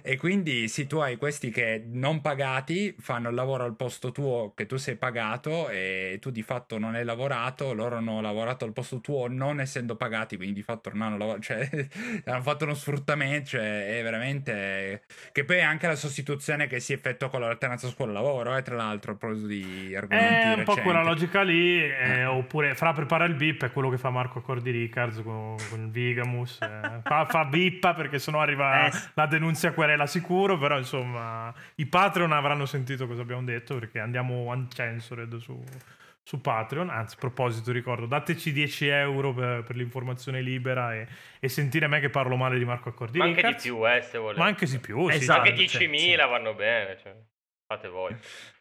E quindi sì, tu hai questi che non pagati fanno il lavoro al posto tuo che tu sei pagato e tu di fatto non hai lavorato, loro hanno lavorato al posto tuo non essendo pagati, quindi di fatto non hanno lavorato, cioè [laughs] hanno fatto uno sfruttamento, cioè è veramente... Che poi è anche la sostituzione che si effettua con l'alternanza scuola-lavoro, eh, tra l'altro, a proposito di argomenti È un po' recenti. quella logica lì, eh, Eh. Oppure fra prepara il bip, è quello che fa Marco Accordi Riccards con, con il Vigamus. eh. Fa, fa bippa perché sennò arriva Eh, la denunzia querela sicuro, però insomma i Patreon avranno sentito cosa abbiamo detto perché andiamo uncensored su, su Patreon. Anzi, a proposito, ricordo, dateci 10 euro per, per l'informazione libera e, e sentire me che parlo male di Marco Accordi Ma anche di più, eh, se volete. Ma anche di più, sì, Esatto. Anche. 10.000 cioè, sì. vanno bene, cioè, fate voi.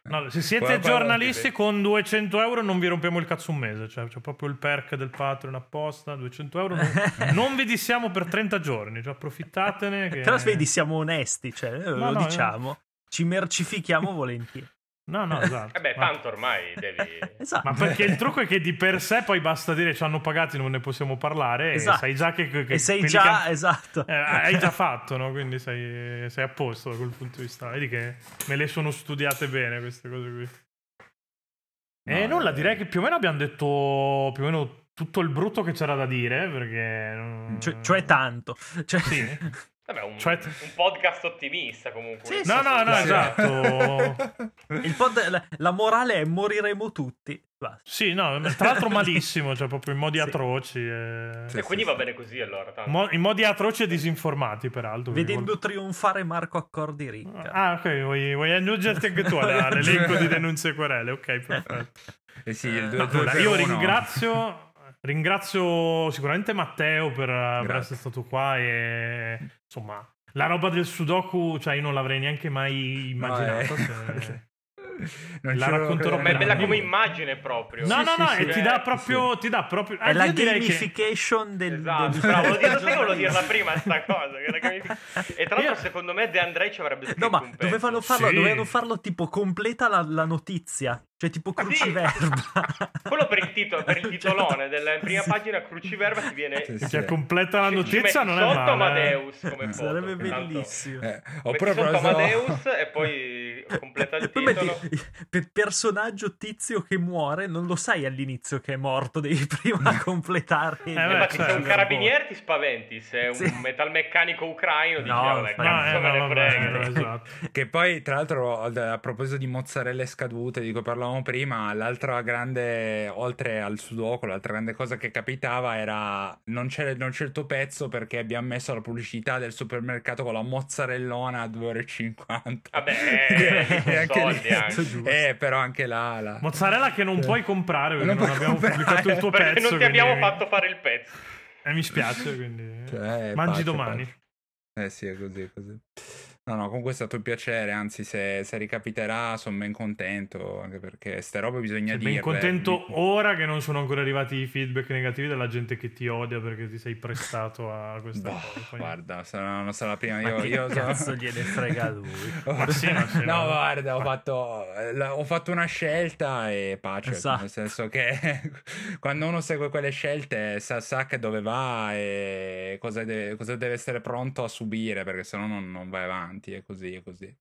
No, se siete giornalisti con 200 euro non vi rompiamo il cazzo un mese, cioè c'è proprio il perk del Patreon apposta, 200 euro, non, [laughs] non vi dissiamo per 30 giorni, cioè approfittatene. Che... Però vedi, siamo onesti, cioè, eh, No, lo no, diciamo. Ci mercifichiamo volentieri. No, no, [laughs] esatto. Eh beh, Ma- tanto ormai devi... [laughs] Esatto. Ma perché il trucco è che di per sé poi basta dire ci hanno pagati, non ne possiamo parlare Esatto. e sai già che... che e sei già, che- esatto. eh, hai già [laughs] fatto, no? Quindi sei, sei a posto da quel punto di vista. Vedi che me le sono studiate bene queste cose qui. E No, nulla, eh. direi che più o meno abbiamo detto più o meno tutto il brutto che c'era da dire, perché... Cioè, cioè tanto. Cioè, Sì. Vabbè, un, Cioè- un podcast ottimista comunque. Sì, No, no, no, Sì. esatto. [laughs] Il pod- la, la morale è moriremo tutti. Basta. Sì, no, tra l'altro malissimo, cioè proprio in modi Sì. atroci. e- Sì, E quindi sì, va bene così allora. Tanto. Mo- in modi atroci e disinformati, peraltro. Vedendo trionfare Marco Accordi Ricca. Ah, ok, vuoi, vuoi aggiungerti anche tu [laughs] all'elenco di denunce e querele? Ok, perfetto. Eh sì, il Eh, due- No, due allora, per io uno. ringrazio, ringrazio sicuramente Matteo per, per essere stato qua e insomma la roba del Sudoku, cioè io non l'avrei neanche mai immaginata. eh. se- [laughs] Non La racconterò. Ma è bella come immagine proprio. No, Sì, no, sì, no, sì. e ti dà proprio, ti dà proprio... È ah, la io direi che- gamification del, Esatto, del- [laughs] bravo, lo dico, sai che volevo dirla prima sta cosa. che la gamific- E tra l'altro Io- secondo me De Andrei ci avrebbe scritto No, ma dovevano farlo, Sì. dovevano farlo tipo completa la, la notizia, cioè tipo Ah, sì. cruciverba. [laughs] Quello per il, titolo, per il Cioè, titolone della prima sì. pagina cruciverba ti viene... Sì, sì. completa la notizia metti non è sotto male. eh. Amadeus come foto. Sarebbe bellissimo. Eh, Metti oppure sotto preso- Amadeus e [laughs] poi completa il Poi metti titolo. per personaggio tizio che muore, non lo sai all'inizio che è morto, devi [laughs] prima completare. il- Eh, beh, ma se sei un certo. carabiniere ti spaventi, se è un metalmeccanico ucraino dici, No, "Ah, vabbè, no, No, cazzo eh, me no, ne vabbè, frega. esatto. Che poi, tra l'altro, a proposito di mozzarelle scadute di cui parlavamo prima, l'altra grande, oltre al sudoku, l'altra grande cosa che capitava era non c'è, non c'è il tuo pezzo perché abbiamo messo la pubblicità del supermercato con la mozzarellona a 2,50 Vabbè, [laughs] E anche soldi lì- [laughs] anche. Eh, però anche là... là. Mozzarella che non Eh. puoi comprare perché Non non, abbiamo comprare. pubblicato il tuo Perché pezzo. non ti abbiamo quindi- fatto fare il pezzo. E mi spiace, quindi... Cioè, Mangi pace, domani. pace. Eh sì, è così, è così. No, no, comunque è stato un piacere, anzi se, se ricapiterà sono ben contento, anche perché ste robe bisogna Sei dirle. ben contento ora che non sono ancora arrivati i feedback negativi della gente che ti odia perché ti sei prestato a questa Boh, cosa. Guarda, sarà, non sarà la prima. Ma Io, che io so- cazzo gliene frega a lui? [laughs] Ma sì, ma no, ma- guarda, ho fatto, la- ho fatto una scelta e pace. Esatto. Nel senso che [laughs] quando uno segue quelle scelte sa, sa che dove va e cosa deve, cosa deve essere pronto a subire, perché sennò non, non vai avanti. È così, è così.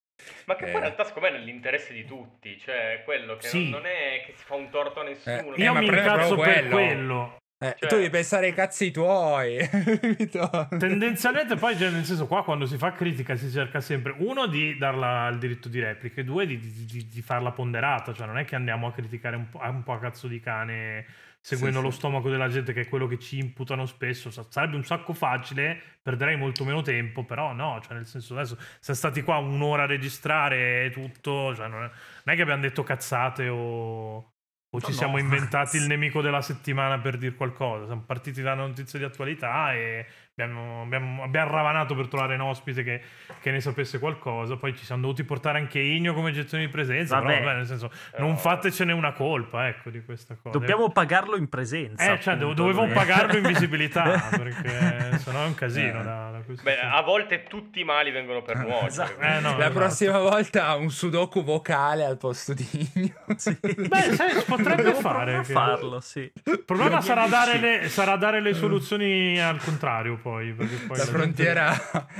Ma che poi Eh. in realtà secondo me è nell'interesse di tutti, cioè quello che Sì. non, non è che si fa un torto a nessuno. Eh, Io mi incazzo per quello. Eh, Cioè- Tu devi pensare ai cazzi tuoi. [laughs] Tendenzialmente poi, cioè, nel senso, qua quando si fa critica si cerca sempre, uno, di darla il diritto di replica e due, di, di- di- di farla ponderata. Cioè non è che andiamo a criticare un po' un po' a cazzo di cane seguendo Sì, lo sì. stomaco della gente, che è quello che ci imputano spesso. Sa- Sarebbe un sacco facile, perderei molto meno tempo, però no, cioè nel senso adesso siamo stati qua un'ora a registrare e tutto, cioè non è, non è che abbiamo detto cazzate o... O ci No, siamo inventati il [laughs] nemico della settimana per dire qualcosa. Siamo partiti da una notizia di attualità e abbiamo, abbiamo, abbiamo ravanato per trovare un ospite che, che ne sapesse qualcosa. Poi ci siamo dovuti portare anche Igno come gestione di presenza. Vabbè. Però, vabbè, nel senso, non fatecene una colpa, ecco, di questa cosa. Dobbiamo pagarlo in presenza. Eh, cioè, appunto, dovevamo noi. pagarlo in visibilità [laughs] perché sennò è un casino. Eh. Da, da Beh, a volte tutti i mali vengono per nuocere. Esatto. Eh, no, La esatto. prossima volta un sudoku vocale al posto di Igno. [laughs] Sì. Beh, sai, si potrebbe fare. farlo, sì. Il problema sarà dare, le, sarà dare le soluzioni al contrario, poi. Poi La gente- frontiera,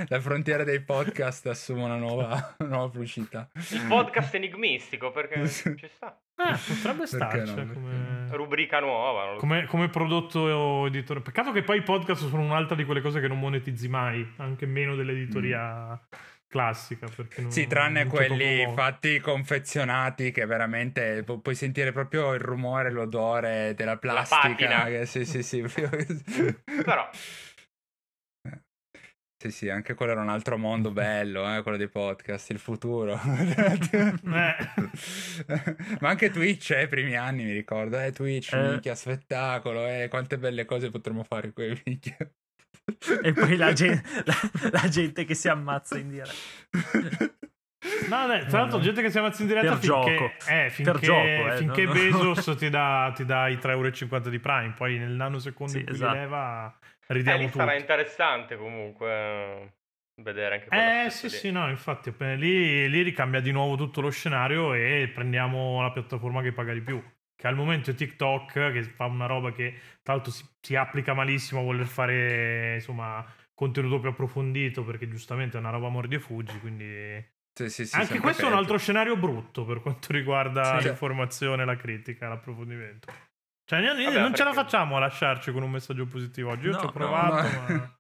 la frontiera dei podcast assume una nuova, una nuova velocità. Il podcast enigmistico, perché [laughs] ci sta. Eh, potrebbe starci no? Come, Rubrica nuova. so. come, come prodotto editore. Peccato che poi i podcast sono un'altra di quelle cose che non monetizzi mai, anche meno dell'editoria classica. Perché non, Mm. Sì, tranne non c'è quelli fatti confezionati che veramente pu- puoi sentire proprio il rumore, l'odore della plastica. patina. che- sì, sì, sì. Però, Sì, sì, anche quello era un altro mondo [laughs] bello, eh, quello dei podcast, il futuro. Eh. [laughs] Ma anche Twitch, eh, i primi anni mi ricordo, eh, Twitch, Eh. minchia, spettacolo, eh, quante belle cose potremmo fare qui, minchia. E poi la gente, la, la gente che si ammazza in diretta. No, dai, tra l'altro, gente che si ammazza in diretta Per finché, gioco. eh, finché, Per gioco, eh, finché no, no. Bezos [laughs] ti dà, ti dà i 3,50€ di Prime. Poi nel nanosecondo Sì, in cui esatto. li eh, ridiamo lì tutti. sarà interessante comunque eh, vedere anche Eh sì specie sì lì. no infatti appena lì, lì ricambia di nuovo tutto lo scenario e prendiamo la piattaforma che paga di più che al momento è TikTok che fa una roba che tra l'altro si, si applica malissimo a voler fare insomma contenuto più approfondito perché giustamente è una roba mordi e fuggi quindi Sì, sì, sì, anche questo è un altro scenario brutto per quanto riguarda Sì. l'informazione la critica l'approfondimento cioè noi- Vabbè, non ce la perché- facciamo a lasciarci con un messaggio positivo. Oggi io No, ci ho no, provato ma- ma...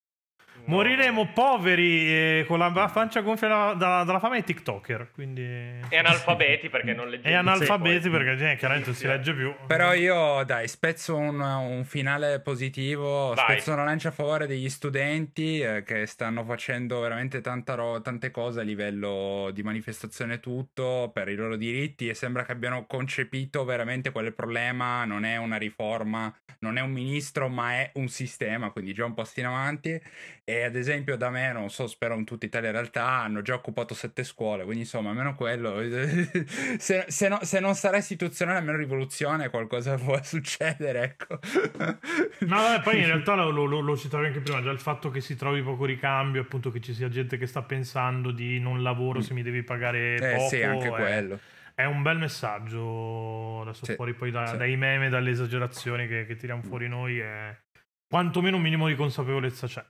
Moriremo poveri e con la pancia gonfia da- da- dalla fame e TikToker. Quindi... E analfabeti perché non leggiamo. E analfabeti perché eh, chiaramente non si legge più. Però io, dai, spezzo un, un finale positivo, Vai. spezzo una lancia a favore degli studenti eh, che stanno facendo veramente tanta ro- tante cose a livello di manifestazione tutto per i loro diritti e sembra che abbiano concepito veramente qual è il problema, non è una riforma, non è un ministro, ma è un sistema, quindi già un passo in avanti. E ad esempio da me, non so, spero in tutta Italia in realtà, hanno già occupato sette scuole, quindi insomma, almeno quello, [laughs] se, se no- se non sarà istituzionale, almeno rivoluzione, qualcosa [laughs] può succedere, ecco. [laughs] No, vabbè, poi in realtà lo, lo- lo citavi anche prima, già il fatto che si trovi poco ricambio, appunto che ci sia gente che sta pensando di non lavoro se mi devi pagare Eh poco. sì, anche è- quello. È un bel messaggio, adesso Sì, fuori poi da- sì. dai meme, dalle esagerazioni che, che tiriamo fuori noi, è... quantomeno un minimo di consapevolezza c'è.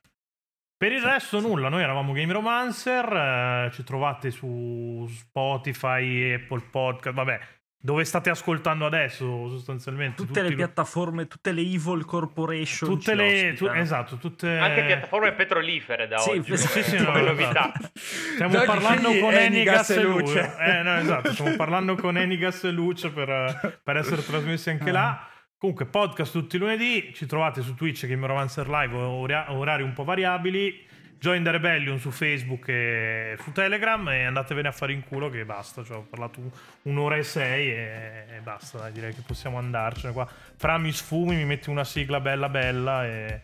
Per il resto nulla, noi eravamo Game Romancer, eh, ci trovate su Spotify, Apple Podcast, vabbè, dove state ascoltando adesso sostanzialmente. Tutte tutti le lo- piattaforme, tutte le Evil Corporation. Tutte le... tu- esatto, tutte... Anche piattaforme petrolifere da Sì, oggi. sì, sì, no, novità. Stiamo Oggi parlando scegli con Eni, Eni Gas Gas e Luce. Luce. Eh, no, esatto, stiamo parlando con Eni Gas e Luce per, per essere trasmessi anche là. Comunque, podcast tutti i lunedì. Ci trovate su Twitch, Game Romancer Live, ora- orari un po' variabili. Join the Rebellion su Facebook e su Telegram e andatevene a fare in culo che basta. Cioè, ho parlato un- un'ora e sei e, e basta. Dai, direi che possiamo andarcene qua. Fra mi sfumi, mi metti una sigla bella bella e,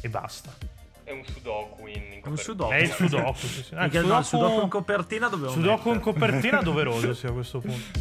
e basta. È un sudoku in, in Un copertina. sudoku. È il Sudoku. Sì, sì. Ah, il Perché no, Sudoku- Sudoku in copertina dovevo Sudoku in mettere. copertina [laughs] doveroso sì, a questo punto.